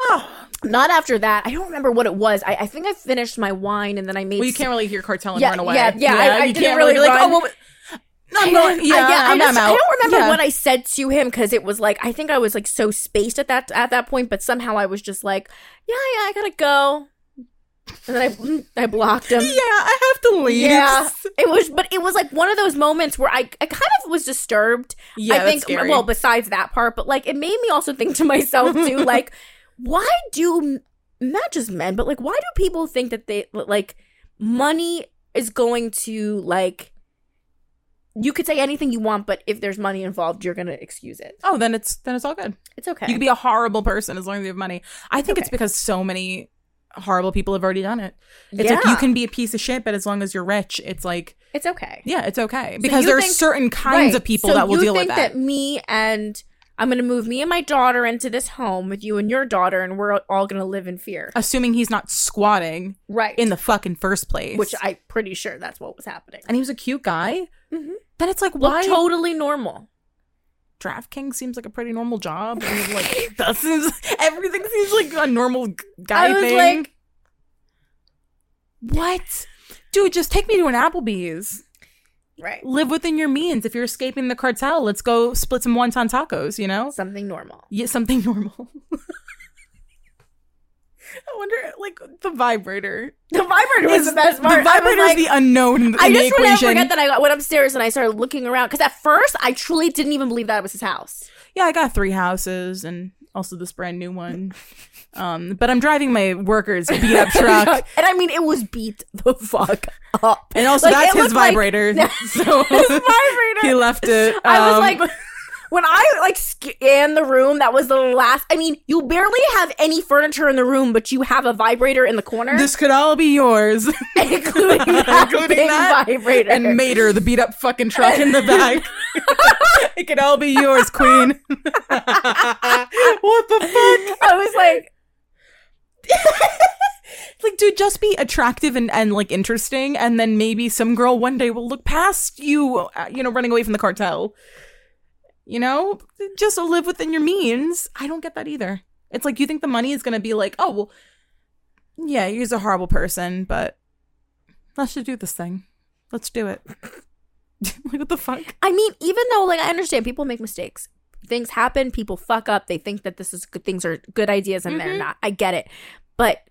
Speaker 1: Oh.
Speaker 2: Not after that. I don't remember what it was. I, I think I finished my wine and then I made.
Speaker 1: Well, you can't really hear cartel and
Speaker 2: Yeah,
Speaker 1: run away.
Speaker 2: yeah, yeah, I- I
Speaker 1: you can't
Speaker 2: really
Speaker 1: be like, oh, well, no, I'm going. Yeah,
Speaker 2: I, yeah,
Speaker 1: I'm, I'm
Speaker 2: I don't remember
Speaker 1: Yeah.
Speaker 2: what I said to him because it was like I think I was like so spaced at that at that point, but somehow I was just like, yeah, yeah, I gotta go, and then I I blocked him.
Speaker 1: Yeah, I have to leave.
Speaker 2: Yeah, it was, but it was like one of those moments where I, I kind of was disturbed.
Speaker 1: Yeah,
Speaker 2: I think,
Speaker 1: scary.
Speaker 2: well, besides that part, but like it made me also think to myself too, like, why do not just men, but like, why do people think that they like money is going to like? You could say anything you want, but if there's money involved, you're gonna excuse it.
Speaker 1: Oh, then it's then it's all good.
Speaker 2: It's okay.
Speaker 1: You can be a horrible person as long as you have money. I think it's
Speaker 2: Okay.
Speaker 1: because so many horrible people have already done it. It's like you can be a piece of shit, but as long as you're rich, it's like
Speaker 2: It's okay.
Speaker 1: yeah, it's okay because
Speaker 2: you
Speaker 1: there are
Speaker 2: think-
Speaker 1: certain kinds
Speaker 2: Right.
Speaker 1: of people
Speaker 2: So
Speaker 1: that will deal with
Speaker 2: think
Speaker 1: that.
Speaker 2: me and I'm gonna move me and my daughter into this home with you and your daughter, and we're all gonna live in fear.
Speaker 1: Assuming he's not squatting
Speaker 2: Right.
Speaker 1: in the fucking first place,
Speaker 2: which I'm pretty sure that's what was happening.
Speaker 1: and he was a cute guy.
Speaker 2: Mhm.
Speaker 1: Then it's like why
Speaker 2: totally normal.
Speaker 1: DraftKings seems like a pretty normal job. And like that seems everything seems like a normal guy
Speaker 2: I was
Speaker 1: thing.
Speaker 2: like,
Speaker 1: what? Dude, just take me to an Applebee's.
Speaker 2: right,
Speaker 1: Live within your means. If you're escaping the cartel, let's go split some wonton tacos, you know?
Speaker 2: something normal.
Speaker 1: Yeah, something normal. I wonder, like, the vibrator.
Speaker 2: The vibrator was
Speaker 1: Is-
Speaker 2: the best part.
Speaker 1: The vibrator is the unknown in,
Speaker 2: I just
Speaker 1: equation.
Speaker 2: forget that I went upstairs and I started looking around because at first I truly didn't even believe that it was his house.
Speaker 1: Yeah, I got three houses and also this brand new one. Um, but I'm driving my workers beat up truck.
Speaker 2: and I mean, it was beat the fuck up.
Speaker 1: And also,
Speaker 2: Like,
Speaker 1: that's his
Speaker 2: looked like-
Speaker 1: vibrator. so
Speaker 2: His vibrator.
Speaker 1: he left it.
Speaker 2: I was
Speaker 1: Um,
Speaker 2: like, when I like scan the room, that was the last. I mean, you barely have any furniture in the room, but you have a vibrator in the corner,
Speaker 1: this could all be yours.
Speaker 2: including that
Speaker 1: Including that
Speaker 2: vibrator.
Speaker 1: and Mater, the beat up fucking truck in the back. it could all be yours, queen. what the fuck?
Speaker 2: I was like,
Speaker 1: Like, dude, just be attractive and, and like interesting, and then maybe some girl one day will look past you, uh, you know, running away from the cartel. You know, just live within your means. I don't get that either. It's like you think the money is gonna be like, oh well, yeah, he's a horrible person, but let's just do this thing. Let's do it. like what the fuck?
Speaker 2: I mean, even though like I understand people make mistakes, things happen, people fuck up, they think that this is good things are good ideas and they're
Speaker 1: Mhm.
Speaker 2: not. I get it, but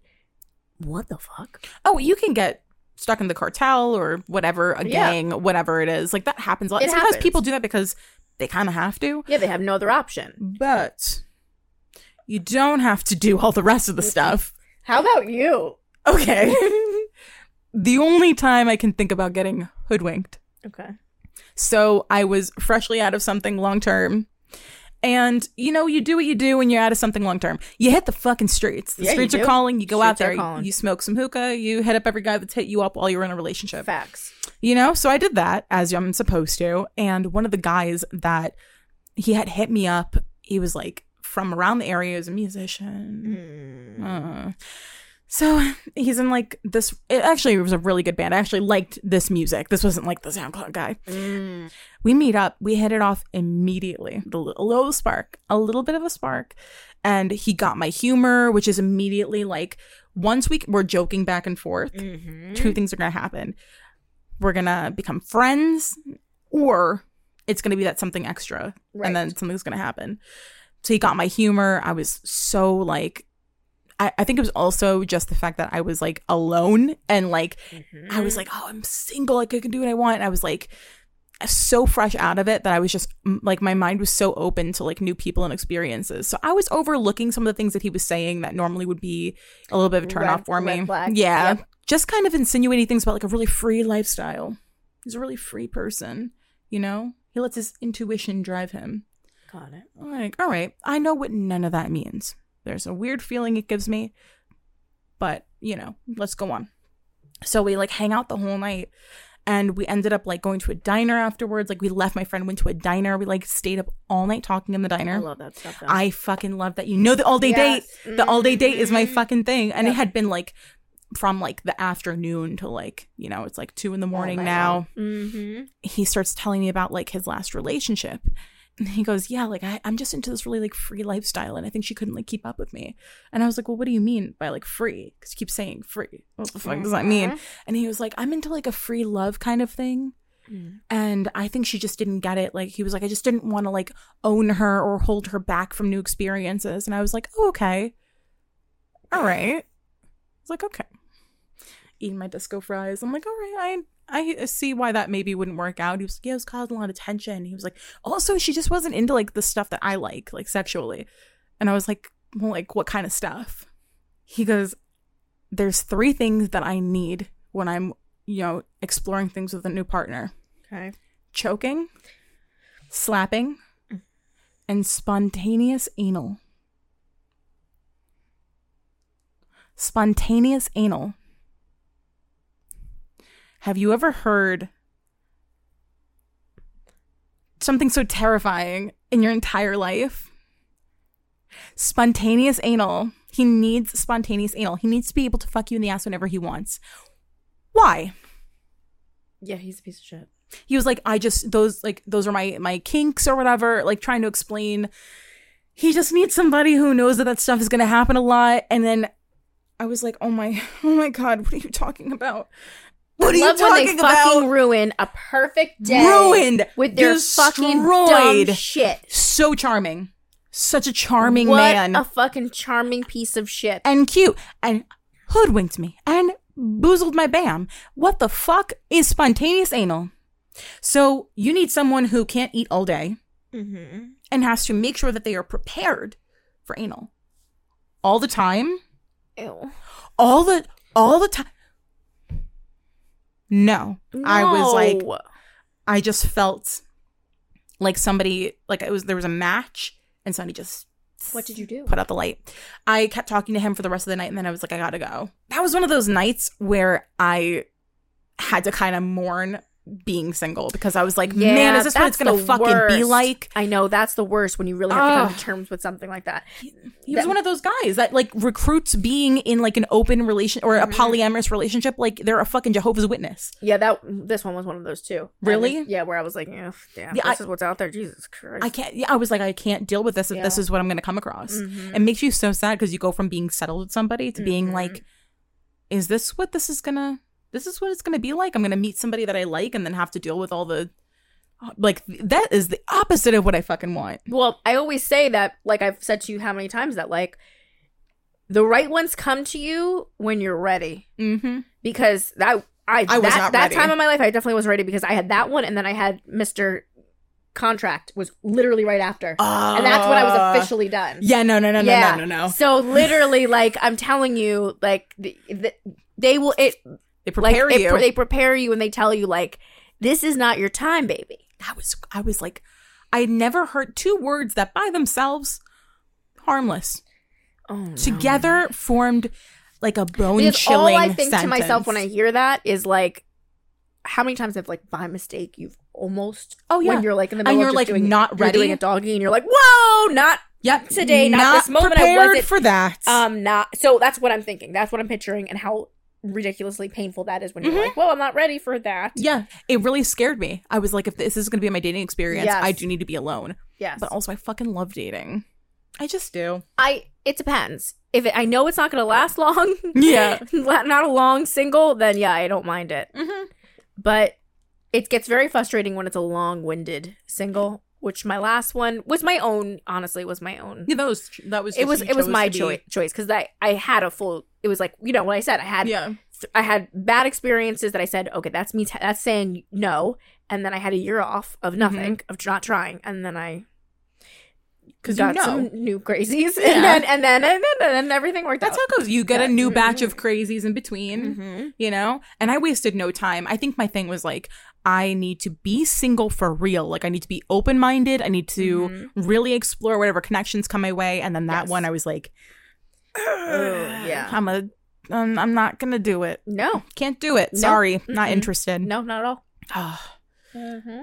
Speaker 2: what the fuck?
Speaker 1: Oh, you can get stuck in the cartel or whatever, a
Speaker 2: Yeah.
Speaker 1: gang, whatever it is. Like that happens a lot.
Speaker 2: It
Speaker 1: Sometimes
Speaker 2: happens.
Speaker 1: people do that because they kind of have to.
Speaker 2: Yeah, they have no other option.
Speaker 1: But you don't have to do all the rest of the stuff.
Speaker 2: How about you?
Speaker 1: Okay. the only time I can think about getting hoodwinked.
Speaker 2: Okay.
Speaker 1: So I was freshly out of something long term. And you know, you do what you do when you're out of something long term. You hit the fucking streets. The
Speaker 2: Yeah, you
Speaker 1: streets are
Speaker 2: do.
Speaker 1: calling. You go out
Speaker 2: Streets are
Speaker 1: there.
Speaker 2: calling.
Speaker 1: You smoke some hookah. You hit up every guy that's hit you up while you're in a relationship.
Speaker 2: Facts.
Speaker 1: You know, so I did that as I'm supposed to. And one of the guys that he had hit me up, he was like from around the area, he was a musician. Uh, so he's in like this. It actually was a really good band. I actually liked this music. This wasn't like the SoundCloud guy.
Speaker 2: Mm.
Speaker 1: We meet up. We hit it off immediately. The a little spark, a little bit of a spark, and he got my humor, which is immediately like once we we're joking back and forth
Speaker 2: Mm-hmm.
Speaker 1: two things are going to happen. We're going to become friends, or it's going to be that something extra,
Speaker 2: Right.
Speaker 1: and then something's going to happen. So he got my humor. I was so like, I, I think it was also just the fact that I was like alone and like,
Speaker 2: Mm-hmm.
Speaker 1: I was like, oh, I'm single. Like, I can do what I want. And I was like, so fresh out of it that I was just like, my mind was so open to like new people and experiences. So I was overlooking some of the things that he was saying that normally would be a little bit of a turn off for me.
Speaker 2: flag.
Speaker 1: Yeah
Speaker 2: Yep.
Speaker 1: just kind of insinuating things about like a really free lifestyle. He's a really free person, you know? He lets his intuition drive him.
Speaker 2: Got it.
Speaker 1: Like, all right, I know what none of that means. There's a weird feeling it gives me, but you know, let's go on. So we like hang out the whole night and we ended up like going to a diner afterwards. Like we left my friend, went to a diner. We like stayed up all night talking in the diner.
Speaker 2: I love that stuff. Though.
Speaker 1: I fucking love that. You know, the all day date.
Speaker 2: Yes.
Speaker 1: The all day date is my
Speaker 2: Mhm.
Speaker 1: fucking thing. And
Speaker 2: Yep.
Speaker 1: it had been like from like the afternoon to like, you know, it's like two in the morning
Speaker 2: Oh,
Speaker 1: now.
Speaker 2: Mm-hmm.
Speaker 1: He starts telling me about like his last relationship. And he goes, Yeah, like I, I'm just into this really like free lifestyle. And I think she couldn't like keep up with me. And I was like, Well, what do you mean by like free? Because you keep saying free. What the fuck does that mean?
Speaker 2: Mhm.
Speaker 1: And he was like, I'm into like a free love kind of thing. And I think she just didn't get it. Like he was like, I just didn't want to like own her or hold her back from new experiences. And I was like, oh, okay. All right. I was like, okay. Eating my disco fries. I'm like, all right, I I see why that maybe wouldn't work out. He was like, yeah, it was causing a lot of tension. He was like, also, she just wasn't into like the stuff that I like, like sexually. And I was like, well, like what kind of stuff? He goes, there's three things that I need when I'm, you know, exploring things with a new partner
Speaker 2: Okay.
Speaker 1: choking, slapping, mm. and spontaneous anal. Spontaneous anal. Have you ever heard something so terrifying in your entire life? Spontaneous anal. He needs spontaneous anal. He needs to be able to fuck you in the ass whenever he wants. Why?
Speaker 2: Yeah, he's a piece of shit.
Speaker 1: he was like i just those like those are my my kinks or whatever like trying to explain he just needs somebody who knows that that stuff is going to happen a lot and then i was like oh my oh my god what are you talking about what are you
Speaker 2: Love when they
Speaker 1: talking
Speaker 2: fucking
Speaker 1: about
Speaker 2: ruin a perfect day
Speaker 1: Ruined.
Speaker 2: with their fucking
Speaker 1: Destroyed.
Speaker 2: dumb shit.
Speaker 1: so charming such a charming
Speaker 2: what
Speaker 1: man
Speaker 2: a fucking charming piece of shit.
Speaker 1: and cute and hoodwinked me and boozled my bam. What the fuck is spontaneous anal? So you need someone who can't eat all day
Speaker 2: Mm-hmm.
Speaker 1: and has to make sure that they are prepared for anal all the time,
Speaker 2: Ew.
Speaker 1: all the all the time. No, I was like, I just felt like somebody like it was there was a match and somebody just
Speaker 2: what did you do?
Speaker 1: put out the light. I kept talking to him for the rest of the night and then I was like, I gotta go. That was one of those nights where I had to kind of mourn being single because I was like,
Speaker 2: Yeah,
Speaker 1: man, is this what it's gonna fucking be like?
Speaker 2: I know that's the worst when you really have to come to terms with something like that.
Speaker 1: He was
Speaker 2: That-
Speaker 1: one of those guys that like recruits being in like an open relation or a
Speaker 2: Mhm.
Speaker 1: polyamorous relationship like they're a fucking Jehovah's Witness.
Speaker 2: Yeah, that this one was one of those too.
Speaker 1: Really?
Speaker 2: And, yeah, where I was like, yeah, damn,
Speaker 1: Yeah,
Speaker 2: this
Speaker 1: I-
Speaker 2: is what's out there. Jesus Christ.
Speaker 1: I can't. Yeah, I was like, I can't deal with this if this is what I'm to come across.
Speaker 2: Mhm.
Speaker 1: It makes you so sad because you go from being settled with somebody to being
Speaker 2: Mhm.
Speaker 1: like, is this what this is gonna? This is what it's gonna be like. I'm gonna meet somebody that I like and then have to deal with all the, like that is the opposite of what I fucking want.
Speaker 2: Well, I always say that, like I've said to you how many times that, like, the right ones come to you when you're ready.
Speaker 1: Mm-hmm.
Speaker 2: Because that I,
Speaker 1: I was
Speaker 2: that, that time of my life, I definitely was ready because I had that one, and then I had Mister Contract was literally right after, and that's when I was officially done.
Speaker 1: Yeah, no, no, no, no, no, no, no.
Speaker 2: So literally, like I'm telling you, like the, the, they will it
Speaker 1: They
Speaker 2: like
Speaker 1: prepare
Speaker 2: it-
Speaker 1: you.
Speaker 2: they prepare you and they tell you like this is not your time, baby.
Speaker 1: I was, I was like, I had never heard two words that by themselves harmless
Speaker 2: Oh,
Speaker 1: together formed like a bone
Speaker 2: Because
Speaker 1: chilling.
Speaker 2: all I think to myself when I hear that is like, how many times have like by mistake you've almost
Speaker 1: Oh, yeah.
Speaker 2: when you're like in the
Speaker 1: And
Speaker 2: middle
Speaker 1: you're,
Speaker 2: of
Speaker 1: like,
Speaker 2: just doing,
Speaker 1: not
Speaker 2: you're doing
Speaker 1: ready.
Speaker 2: a doggy and you're like whoa not
Speaker 1: Yep.
Speaker 2: today, not this moment, I wasn't-
Speaker 1: for that.
Speaker 2: um not so that's what I'm thinking that's what I'm picturing and how ridiculously painful that is when you're
Speaker 1: Mhm.
Speaker 2: like well I'm not ready for that
Speaker 1: yeah, it really scared me. I was like, if this is going to be my dating experience,
Speaker 2: Yes.
Speaker 1: I do need to be alone.
Speaker 2: yes
Speaker 1: But also, I fucking love dating. I just do.
Speaker 2: I it depends if it, I know it's not going to last long
Speaker 1: Yeah.
Speaker 2: not a long single then yeah I don't mind it
Speaker 1: Mm-hmm.
Speaker 2: but it gets very frustrating when it's a long-winded single which my last one was my own honestly was my own
Speaker 1: Yeah, that was that was.
Speaker 2: it was it was my
Speaker 1: be-
Speaker 2: choice because i i had a full it was like you know what i said i had
Speaker 1: Yeah,
Speaker 2: th- i had bad experiences that i said okay that's me t- that's saying no and then i had a year off of nothing of not trying and then i
Speaker 1: because Mm-hmm. you
Speaker 2: got
Speaker 1: know
Speaker 2: some new crazies
Speaker 1: Yeah.
Speaker 2: and then and then and then, and then everything worked
Speaker 1: that's
Speaker 2: out
Speaker 1: how it goes. You get a new batch
Speaker 2: Mhm.
Speaker 1: of crazies in between.
Speaker 2: Mhm.
Speaker 1: you know and i wasted no time i think my thing was like i need to be single for real like i need to be open-minded i need to
Speaker 2: Mhm.
Speaker 1: really explore whatever connections come my way and then that
Speaker 2: Yes.
Speaker 1: one i was like
Speaker 2: yeah.
Speaker 1: i'm a um, i'm not gonna do it
Speaker 2: no
Speaker 1: can't do it
Speaker 2: No.
Speaker 1: sorry not interested
Speaker 2: no not at all mm-hmm.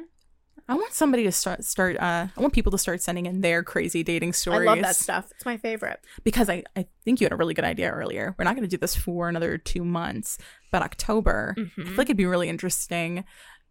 Speaker 1: i want somebody to start start uh i want people to start sending in their crazy dating stories.
Speaker 2: i love that stuff it's my favorite
Speaker 1: because i i think you had a really good idea earlier we're not gonna do this for another two months but october I
Speaker 2: Mhm.
Speaker 1: feel like it'd be really interesting.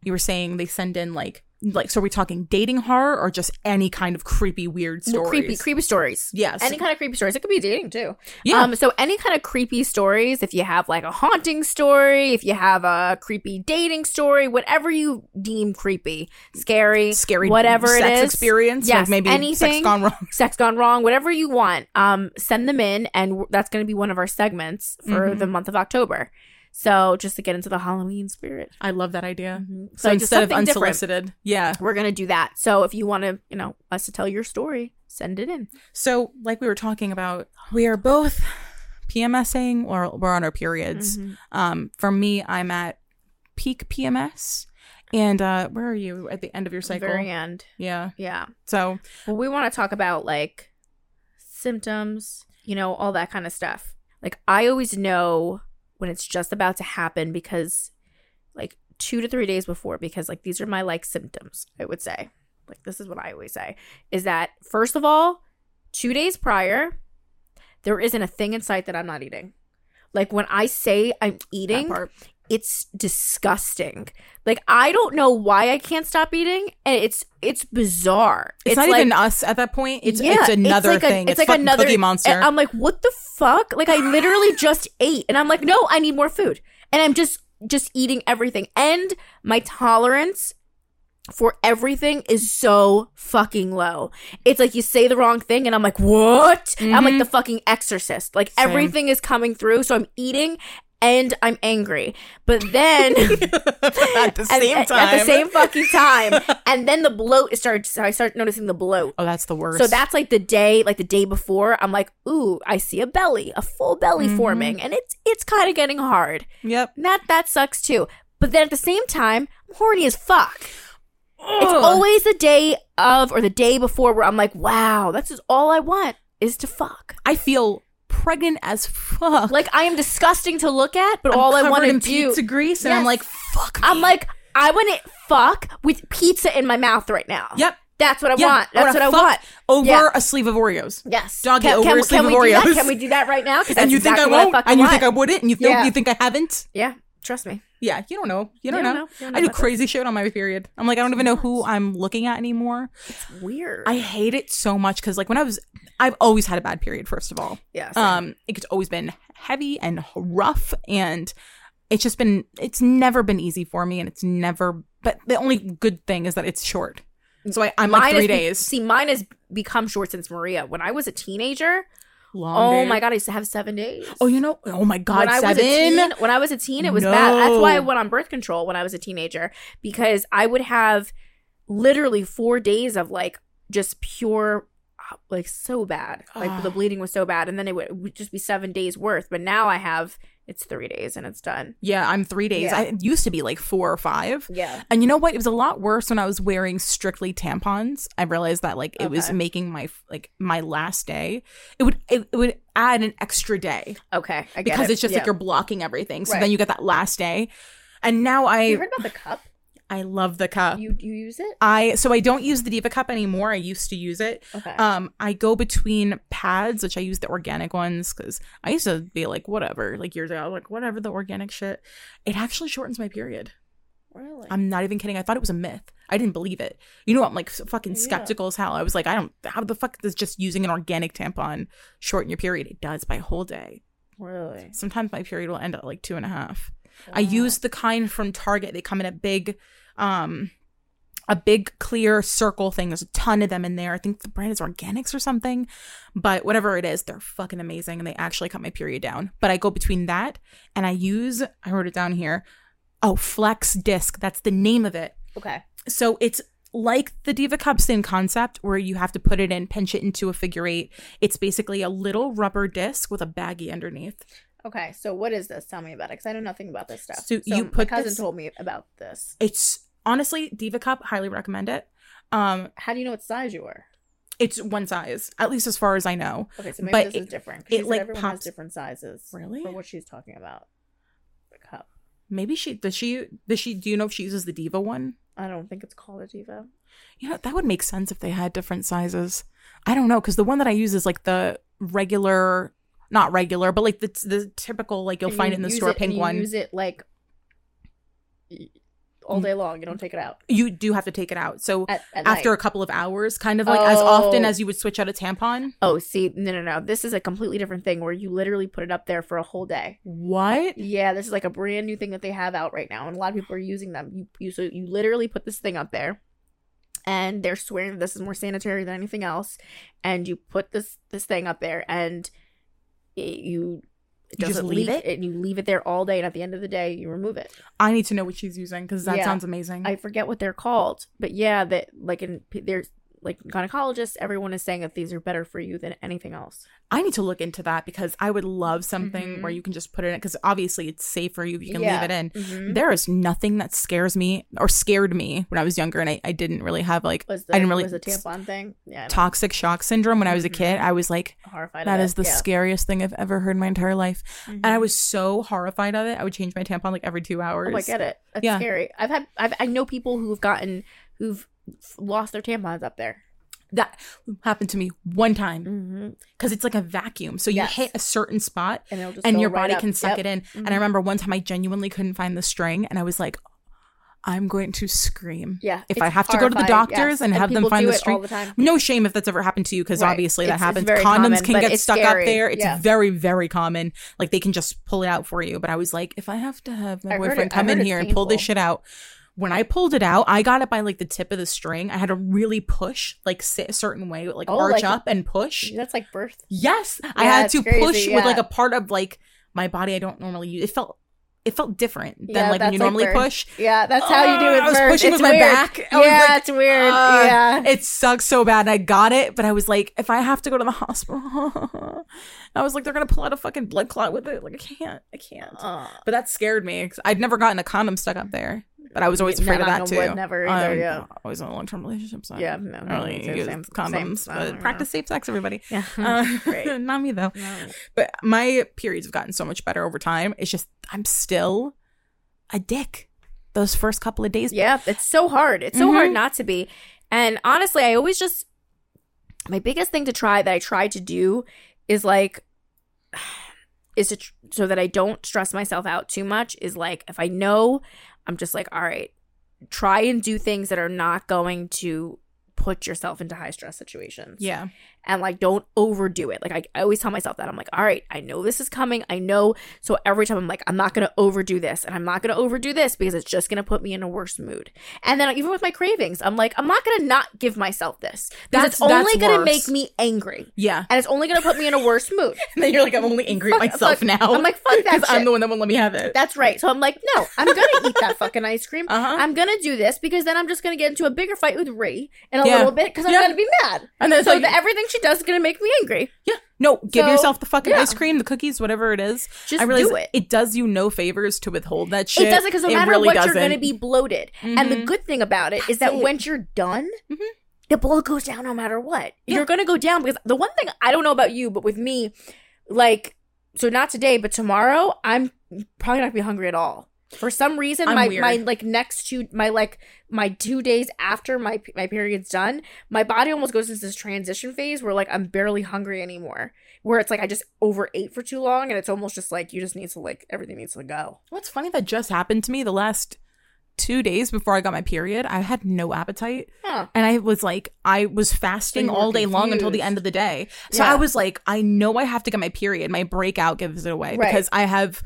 Speaker 1: You were saying they send in like like so are we talking dating horror or just any kind of creepy weird
Speaker 2: Well,
Speaker 1: stories
Speaker 2: creepy, creepy stories.
Speaker 1: yes
Speaker 2: Any kind of creepy stories. It could be dating too.
Speaker 1: yeah
Speaker 2: Um, so any kind of creepy stories, if you have like a haunting story, if you have a creepy dating story, whatever you deem creepy, scary,
Speaker 1: scary
Speaker 2: whatever it
Speaker 1: sex
Speaker 2: is,
Speaker 1: experience
Speaker 2: Yes,
Speaker 1: like maybe
Speaker 2: anything.
Speaker 1: sex gone wrong
Speaker 2: sex gone wrong, whatever you want, um, send them in, and w- that's going to be one of our segments for
Speaker 1: Mhm.
Speaker 2: the month of October. So just to get into the Halloween spirit.
Speaker 1: i love that idea
Speaker 2: Mm-hmm.
Speaker 1: so,
Speaker 2: just
Speaker 1: instead of
Speaker 2: different.
Speaker 1: unsolicited yeah
Speaker 2: we're gonna do that. So if you want to, you know, us to tell your story, send it in.
Speaker 1: so like we were talking about we are both pmsing or we're on our periods
Speaker 2: Mhm.
Speaker 1: um for me i'm at peak pms and uh where are you at the end of your cycle
Speaker 2: Very end.
Speaker 1: yeah
Speaker 2: Yeah.
Speaker 1: so
Speaker 2: Well, we want to talk about like symptoms, you know, all that kind of stuff. Like I always know when it's just about to happen because like 2 to 3 days before because like these are my like symptoms, I would say. Like this is what I always say is that first of all, 2 days prior there isn't a thing in sight that I'm not eating. Like when I say I'm eating. It's disgusting. Like I don't know why I can't stop eating, and it's it's bizarre.
Speaker 1: It's, not
Speaker 2: like,
Speaker 1: even us at that point. It's
Speaker 2: Yeah,
Speaker 1: it's
Speaker 2: it's
Speaker 1: another
Speaker 2: like a-
Speaker 1: thing.
Speaker 2: it's
Speaker 1: It's,
Speaker 2: like another-
Speaker 1: Cookie Monster.
Speaker 2: and I'm like, what the fuck? Like I literally just ate, and I'm like, no, I need more food, and I'm just just eating everything, and my tolerance for everything is so fucking low. It's like you say the wrong thing, and I'm like, what? I'm like
Speaker 1: Mhm.
Speaker 2: the fucking exorcist. Like
Speaker 1: Same.
Speaker 2: everything is coming through, so I'm eating. And I'm angry, but then
Speaker 1: at the same time.
Speaker 2: At the same fucking time. and then the bloat starts I start noticing the bloat.
Speaker 1: Oh, that's the worst.
Speaker 2: So that's like the day, like the day before, I'm like, ooh, I see a belly, a full belly
Speaker 1: Mhm.
Speaker 2: forming, and it's it's kind of getting hard.
Speaker 1: yep.
Speaker 2: And that that sucks too. But then at the same time, I'm horny as fuck. It's always the day of or the day before where I'm like, wow, that's just all I want is to fuck.
Speaker 1: I feel pregnant as fuck.
Speaker 2: Like I am disgusting to look at, but
Speaker 1: I'm
Speaker 2: all I want to do
Speaker 1: pizza grease, and I'm like, fuck. Me.
Speaker 2: I'm like, I want to fuck with pizza in my mouth right now.
Speaker 1: yep.
Speaker 2: That's what I
Speaker 1: Yeah,
Speaker 2: want.
Speaker 1: I
Speaker 2: That's what I want.
Speaker 1: Over
Speaker 2: Yeah.
Speaker 1: a sleeve of Oreos.
Speaker 2: Yes.
Speaker 1: Doggy
Speaker 2: can,
Speaker 1: over
Speaker 2: can,
Speaker 1: a sleeve of
Speaker 2: we do that?
Speaker 1: Oreos.
Speaker 2: Can we do that right now?
Speaker 1: And you think I
Speaker 2: exactly
Speaker 1: won't?
Speaker 2: fucking
Speaker 1: And you
Speaker 2: want.
Speaker 1: think I wouldn't? And you think
Speaker 2: Yeah.
Speaker 1: you think I haven't?
Speaker 2: Yeah. Trust me.
Speaker 1: Yeah, you don't know. You don't, know.
Speaker 2: You don't
Speaker 1: I do crazy shit on my period. I'm like, I don't even know who I'm looking at anymore.
Speaker 2: It's weird.
Speaker 1: I hate it so much because, like, when I was, I've always had a bad period. First of all,
Speaker 2: yeah. same.
Speaker 1: um, it's always been heavy and rough, and it's just been, it's never been easy for me, and it's never. But the only good thing is that it's short. So I, I'm like three
Speaker 2: has
Speaker 1: days.
Speaker 2: see, mine has become short since Maria. When I was a teenager,
Speaker 1: Long
Speaker 2: oh
Speaker 1: day.
Speaker 2: my god, I used to have seven days.
Speaker 1: Oh, you know? Oh my god,
Speaker 2: when
Speaker 1: seven.
Speaker 2: a teen, when I was a teen, it was bad. That's why I went on birth control when I was a teenager because I would have literally four days of like just pure, like so bad. Like
Speaker 1: Ah.
Speaker 2: the bleeding was so bad, and then it would, it would just be seven days worth. But now I have it's three days and it's done.
Speaker 1: Yeah, I'm three days.
Speaker 2: Yeah.
Speaker 1: I used to be like four or five.
Speaker 2: Yeah.
Speaker 1: And you know what? It was a lot worse when I was wearing strictly tampons. I realized that like it was making my like my last day. It would it, it would add an extra day
Speaker 2: Okay.
Speaker 1: Because
Speaker 2: it.
Speaker 1: it's just
Speaker 2: Yeah.
Speaker 1: like you're blocking everything. So
Speaker 2: Right.
Speaker 1: then you get that last day. And now I
Speaker 2: You heard about the cup?
Speaker 1: I love the cup.
Speaker 2: You you use it?
Speaker 1: I so I don't use the Diva cup anymore. I used to use it.
Speaker 2: Okay.
Speaker 1: Um, I go between pads, which I use the organic ones because I used to be like, whatever, like years ago, like, whatever, the organic shit. It actually shortens my period.
Speaker 2: really?
Speaker 1: I'm not even kidding. I thought it was a myth. I didn't believe it. You know, what I'm like so fucking
Speaker 2: Yeah.
Speaker 1: skeptical as hell. I was like, I don't, how the fuck does just using an organic tampon shorten your period? It does by a whole day.
Speaker 2: really?
Speaker 1: Sometimes my period will end at like two and a half. I use the kind from Target. They come in a big, um, a big clear circle thing. There's a ton of them in there. I think the brand is Organics or something, but whatever it is, they're fucking amazing and they actually cut my period down. But I go between that and I use, I wrote it down here. Oh, Flex Disc. That's the name of it.
Speaker 2: Okay.
Speaker 1: So it's like the Diva Cup Sin concept where you have to put it in, pinch it into a figure eight. It's basically a little rubber disc with a baggie underneath.
Speaker 2: Okay. So what is this? Tell me about it because I know nothing about this stuff.
Speaker 1: So you
Speaker 2: my
Speaker 1: put
Speaker 2: cousin
Speaker 1: this-
Speaker 2: told me about this.
Speaker 1: It's honestly Diva Cup, highly recommend it. Um,
Speaker 2: How do you know what size you are?
Speaker 1: it's one size, at least as far as I know.
Speaker 2: Okay, so maybe
Speaker 1: But
Speaker 2: this
Speaker 1: it-
Speaker 2: is different.
Speaker 1: it, like,
Speaker 2: everyone
Speaker 1: pops-
Speaker 2: has different sizes.
Speaker 1: Really?
Speaker 2: For what she's talking about. The cup.
Speaker 1: Maybe she does she does she do you know if she uses the Diva one?
Speaker 2: I don't think it's called a diva.
Speaker 1: You know, that would make sense if they had different sizes. I don't know, because the one that I use is like the regular not regular, but like the the typical like you'll
Speaker 2: And
Speaker 1: find
Speaker 2: you
Speaker 1: it in the store
Speaker 2: and
Speaker 1: pink
Speaker 2: you
Speaker 1: one.
Speaker 2: Use it like all mm. day long. You don't take it out
Speaker 1: You do have to take it out. So
Speaker 2: at, at
Speaker 1: after
Speaker 2: night.
Speaker 1: a couple of hours, kind of like as oh. often
Speaker 2: Oh.
Speaker 1: as you would switch out a tampon.
Speaker 2: Oh, see, no, no, no. This is a completely different thing where you literally put it up there for a whole day.
Speaker 1: What?
Speaker 2: Yeah, this is like a brand new thing that they have out right now, and a lot of people are using them. You, you, so you literally put this thing up there, and they're swearing that this is more sanitary than anything else. And you put this this thing up there, and it, you. It
Speaker 1: You just
Speaker 2: doesn't
Speaker 1: leave it?
Speaker 2: and you leave it there all day, and at the end of the day, you remove it.
Speaker 1: I need to know what she's using because that
Speaker 2: Yeah.
Speaker 1: sounds amazing.
Speaker 2: I forget what they're called, but yeah, that like in there's like gynecologists, everyone is saying that these are better for you than anything else.
Speaker 1: I need to look into that because I would love something
Speaker 2: Mhm.
Speaker 1: where you can just put it in because obviously it's safe for you if you can
Speaker 2: Yeah.
Speaker 1: leave it in.
Speaker 2: Mm-hmm.
Speaker 1: There is nothing that scares me or scared me when I was younger and I, I didn't really have like
Speaker 2: the
Speaker 1: I didn't really
Speaker 2: was the tampon thing? Yeah,
Speaker 1: toxic shock syndrome when I was a kid. I was like,
Speaker 2: horrified.
Speaker 1: that is the
Speaker 2: yeah.
Speaker 1: scariest thing I've ever heard in my entire life. And I was so horrified of it. I would change my tampon like every two hours.
Speaker 2: Oh, I get it. That's
Speaker 1: Yeah.
Speaker 2: scary. I've had I've I know people who've gotten who've lost their tampons up there.
Speaker 1: That happened to me one time
Speaker 2: Mm-hmm.
Speaker 1: because it's like a vacuum. So you
Speaker 2: Yes.
Speaker 1: hit a certain spot
Speaker 2: And it'll just
Speaker 1: and your
Speaker 2: right
Speaker 1: body
Speaker 2: up.
Speaker 1: can suck
Speaker 2: Yep.
Speaker 1: it in.
Speaker 2: Mhm.
Speaker 1: And I remember one time I genuinely couldn't find the string and I was like, I'm going to scream.
Speaker 2: Yeah.
Speaker 1: If I have to go to the doctors
Speaker 2: yes.
Speaker 1: and have them find the string-
Speaker 2: the.
Speaker 1: No shame if that's ever happened to you because
Speaker 2: Right.
Speaker 1: obviously that
Speaker 2: it's
Speaker 1: happens. Condoms
Speaker 2: common,
Speaker 1: can get stuck
Speaker 2: scary.
Speaker 1: up there. It's
Speaker 2: Yeah.
Speaker 1: very, very common. Like they can just pull it out for you. But I was like, if I have to have my
Speaker 2: I
Speaker 1: boyfriend come in here and pull this shit out. When I pulled it out, I got it by like the tip of the string. I had to really push, like sit a certain way, like
Speaker 2: Oh,
Speaker 1: arch
Speaker 2: like-
Speaker 1: up and push.
Speaker 2: That's like birth.
Speaker 1: Yes, I had to
Speaker 2: crazy,
Speaker 1: push with like a part of like my body I don't normally use. It felt it felt different than
Speaker 2: Yeah,
Speaker 1: like when you
Speaker 2: like
Speaker 1: normally push.
Speaker 2: Yeah, that's how you do
Speaker 1: Oh,
Speaker 2: it.
Speaker 1: I was
Speaker 2: birth.
Speaker 1: pushing
Speaker 2: It's
Speaker 1: with my back. I
Speaker 2: yeah,
Speaker 1: like,
Speaker 2: it's weird.
Speaker 1: uh,
Speaker 2: yeah.
Speaker 1: It sucks so bad. And I got it, but I was like, if I have to go to the hospital, I was like, they're gonna pull out a fucking blood clot with it. Like I can't, I can't.
Speaker 2: Uh,
Speaker 1: But that scared me. I'd never gotten a condom stuck up there, but I was always afraid of that too.
Speaker 2: wood, never either,
Speaker 1: I'm
Speaker 2: yeah.
Speaker 1: always in a long term relationship. So
Speaker 2: yeah, no, no,
Speaker 1: really
Speaker 2: same-
Speaker 1: condoms,
Speaker 2: same.
Speaker 1: but practice safe sex, everybody.
Speaker 2: Yeah,
Speaker 1: Uh, not me though.
Speaker 2: No.
Speaker 1: But my periods have gotten so much better over time. It's just I'm still a dick. Those first couple of days.
Speaker 2: Yeah, it's so hard. It's so hard
Speaker 1: Mhm.
Speaker 2: not to be. And honestly, I always just my biggest thing to try that I try to do is like is to tr- so that I don't stress myself out too much is like if I know I'm just like all right, try and do things that are not going to put yourself into high stress situations.
Speaker 1: Yeah.
Speaker 2: and like don't overdo it. Like I, I always tell myself that I'm like, all right, I know this is coming. I know. So every time I'm like, I'm not gonna overdo this, and I'm not gonna overdo this because it's just gonna put me in a worse mood. And then even with my cravings, I'm like, I'm not gonna not give myself this because
Speaker 1: That's-
Speaker 2: it's only
Speaker 1: that's
Speaker 2: gonna
Speaker 1: worse.
Speaker 2: make me angry,
Speaker 1: Yeah.
Speaker 2: and it's only gonna put me in a worse mood.
Speaker 1: And then you're like, I'm only angry at myself now.
Speaker 2: I'm like, fuck that
Speaker 1: Because I'm the one that won't let me have it.
Speaker 2: That's right. So I'm like, no, I'm gonna eat that fucking ice cream.
Speaker 1: Uh-huh.
Speaker 2: I'm gonna do this because then I'm just gonna get into a bigger fight with Ray in a
Speaker 1: Yeah.
Speaker 2: little bit because I'm
Speaker 1: Yeah.
Speaker 2: gonna be mad.
Speaker 1: And then it's
Speaker 2: So
Speaker 1: like,
Speaker 2: that everything she does is gonna make me angry.
Speaker 1: yeah, no, give
Speaker 2: So,
Speaker 1: yourself the fucking
Speaker 2: yeah.
Speaker 1: ice cream, the cookies, whatever it is.
Speaker 2: Just
Speaker 1: I realize
Speaker 2: do it.
Speaker 1: It does you no favors to withhold that shit.
Speaker 2: It doesn't because no matter
Speaker 1: really
Speaker 2: what, you're
Speaker 1: doesn't.
Speaker 2: going to be bloated. And the
Speaker 1: Mhm.
Speaker 2: good thing about it is that
Speaker 1: it.
Speaker 2: once you're done,
Speaker 1: Mhm.
Speaker 2: the bloat goes down no matter what. You're going to go down because the one thing I don't know about you, but with me, like, so not today, but tomorrow, I'm probably not going to be hungry at all. For some reason,
Speaker 1: I'm
Speaker 2: my
Speaker 1: weird.
Speaker 2: my like next two my like my two days after my my period's done, my body almost goes into this transition phase where like I'm barely hungry anymore. Where it's like I just overate for too long, and it's almost just like you just need to like everything needs to go.
Speaker 1: What's funny that just happened to me the last two days before I got my period. I had no appetite.
Speaker 2: Huh.
Speaker 1: And I was like, I was fasting all day long until the end of the day. So
Speaker 2: Yeah.
Speaker 1: I was like, I know I have to get my period. My breakout gives it away
Speaker 2: Right.
Speaker 1: because I have.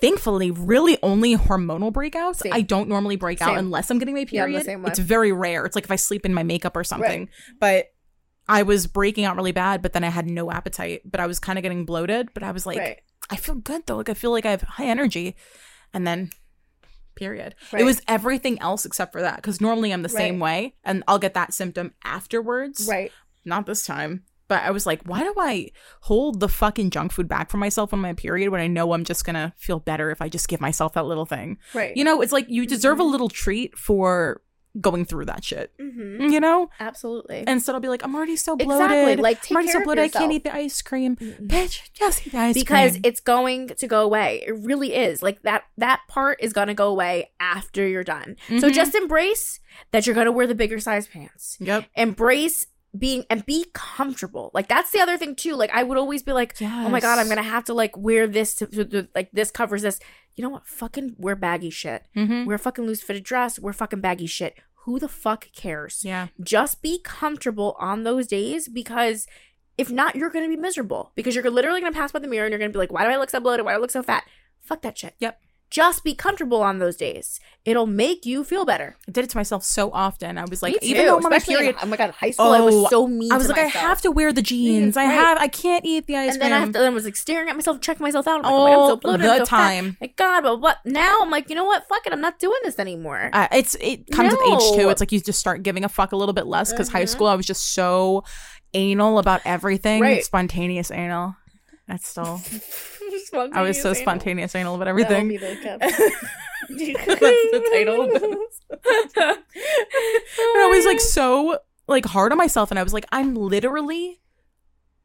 Speaker 1: Thankfully, really only hormonal breakouts.
Speaker 2: Same.
Speaker 1: I don't normally break out unless I'm getting my
Speaker 2: Yeah,
Speaker 1: period.
Speaker 2: same way.
Speaker 1: It's very rare. It's like if I sleep in my makeup or something. But I was breaking out really bad, but then I had no appetite. But I was kind of getting bloated. But I was like,
Speaker 2: right.
Speaker 1: I feel good though. Like I feel like I have high energy. And then period.
Speaker 2: Right.
Speaker 1: It was everything else except for that. Because normally I'm the same way and I'll get that symptom afterwards.
Speaker 2: Right.
Speaker 1: Not this time. But I was like, why do I hold the fucking junk food back for myself on my period when I know I'm just gonna feel better if I just give myself that little thing?
Speaker 2: Right.
Speaker 1: You know, it's like you deserve
Speaker 2: Mm-hmm.
Speaker 1: a little treat for going through that shit.
Speaker 2: hmm
Speaker 1: You know?
Speaker 2: Absolutely.
Speaker 1: And instead I'll be like, I'm already so bloated.
Speaker 2: Exactly. Like,
Speaker 1: I'm already so bloated I can't eat the ice cream.
Speaker 2: Mhm.
Speaker 1: Bitch, just eat the ice
Speaker 2: because
Speaker 1: cream.
Speaker 2: it's going to go away. It really is. Like that that part is going to go away after you're done. So
Speaker 1: Mhm.
Speaker 2: just embrace that you're going to wear the bigger size pants.
Speaker 1: Yep.
Speaker 2: Embrace being and be comfortable. Like that's the other thing too. Like I would always be like, oh my god, I'm gonna have to like wear this to, to- to- like this covers this. You know what? Fucking wear baggy shit.
Speaker 1: Mhm.
Speaker 2: Wear fucking loose fitted dress. Wear fucking baggy shit. Who the fuck cares?
Speaker 1: Yeah.
Speaker 2: Just be comfortable on those days because if not, you're gonna be miserable because you're literally gonna pass by the mirror and you're gonna be like, why do I look so bloated? Why do I look so fat? Fuck that shit.
Speaker 1: Yep.
Speaker 2: Just be comfortable on those days. It'll make you feel better.
Speaker 1: I did it to myself so often. I was like, even though I'm on my
Speaker 2: especially in-
Speaker 1: period,
Speaker 2: oh my god, high school, oh, I was
Speaker 1: Oh,
Speaker 2: so mean.
Speaker 1: I was like, I have to wear the jeans. I have, I can't eat the ice
Speaker 2: and
Speaker 1: cream.
Speaker 2: then I, have to, then I was like staring at myself, checking myself out. I'm like, oh, my God, I'm so bloated,
Speaker 1: the
Speaker 2: so fat.
Speaker 1: time.
Speaker 2: My God, but what now? I'm like, you know what? Fuck it, I'm not doing this anymore.
Speaker 1: Uh, it's it comes with age too. It's like you just start giving a fuck a little bit less because high
Speaker 2: Mhm.
Speaker 1: school I was just so anal about everything.
Speaker 2: Right.
Speaker 1: Spontaneous anal. That's still. I was so spontaneous anal about everything. That's the title of this. and I was like so like hard on myself, and I was like, I'm literally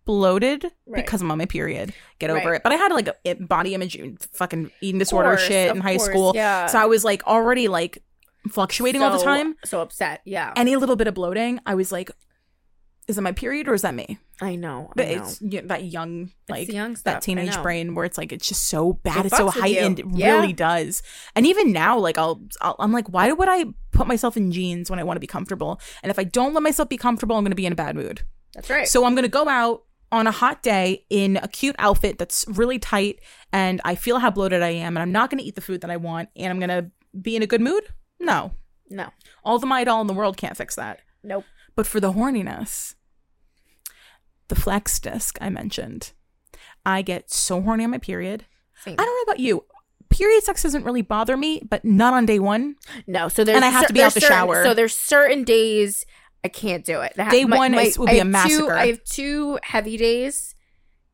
Speaker 1: bloated
Speaker 2: Right.
Speaker 1: because I'm on my period. Get over
Speaker 2: Right.
Speaker 1: it. But I had like a body image, fucking eating disorder shit in high school.
Speaker 2: Yeah.
Speaker 1: So I was like already like fluctuating all the time.
Speaker 2: So upset. Yeah.
Speaker 1: Any little bit of bloating, I was like, is it my period or is that me?
Speaker 2: I know. I
Speaker 1: But
Speaker 2: know.
Speaker 1: it's you know, that young, like
Speaker 2: young
Speaker 1: that teenage brain where it's like it's just so bad,
Speaker 2: It
Speaker 1: it's so
Speaker 2: with you.
Speaker 1: heightened. It
Speaker 2: Yeah.
Speaker 1: really does. And even now, like I'll, I'll, I'm like, why would I put myself in jeans when I want to be comfortable? And if I don't let myself be comfortable, I'm going to be in a bad mood.
Speaker 2: That's right.
Speaker 1: So I'm going to go out on a hot day in a cute outfit that's really tight, and I feel how bloated I am, and I'm not going to eat the food that I want, and I'm going to be in a good mood. No,
Speaker 2: no.
Speaker 1: all the Midol in the world can't fix that.
Speaker 2: Nope.
Speaker 1: But for the horniness, the flex disc I mentioned, I get so horny on my period.
Speaker 2: Same.
Speaker 1: I don't know about you. Period sex doesn't really bother me, but not on day one.
Speaker 2: No. So there's
Speaker 1: And I have
Speaker 2: cer-
Speaker 1: to be out the
Speaker 2: certain-
Speaker 1: shower.
Speaker 2: So there's certain days I can't do it. That-
Speaker 1: Day one is- will be
Speaker 2: I
Speaker 1: a
Speaker 2: have
Speaker 1: massacre.
Speaker 2: Two, I have two heavy days,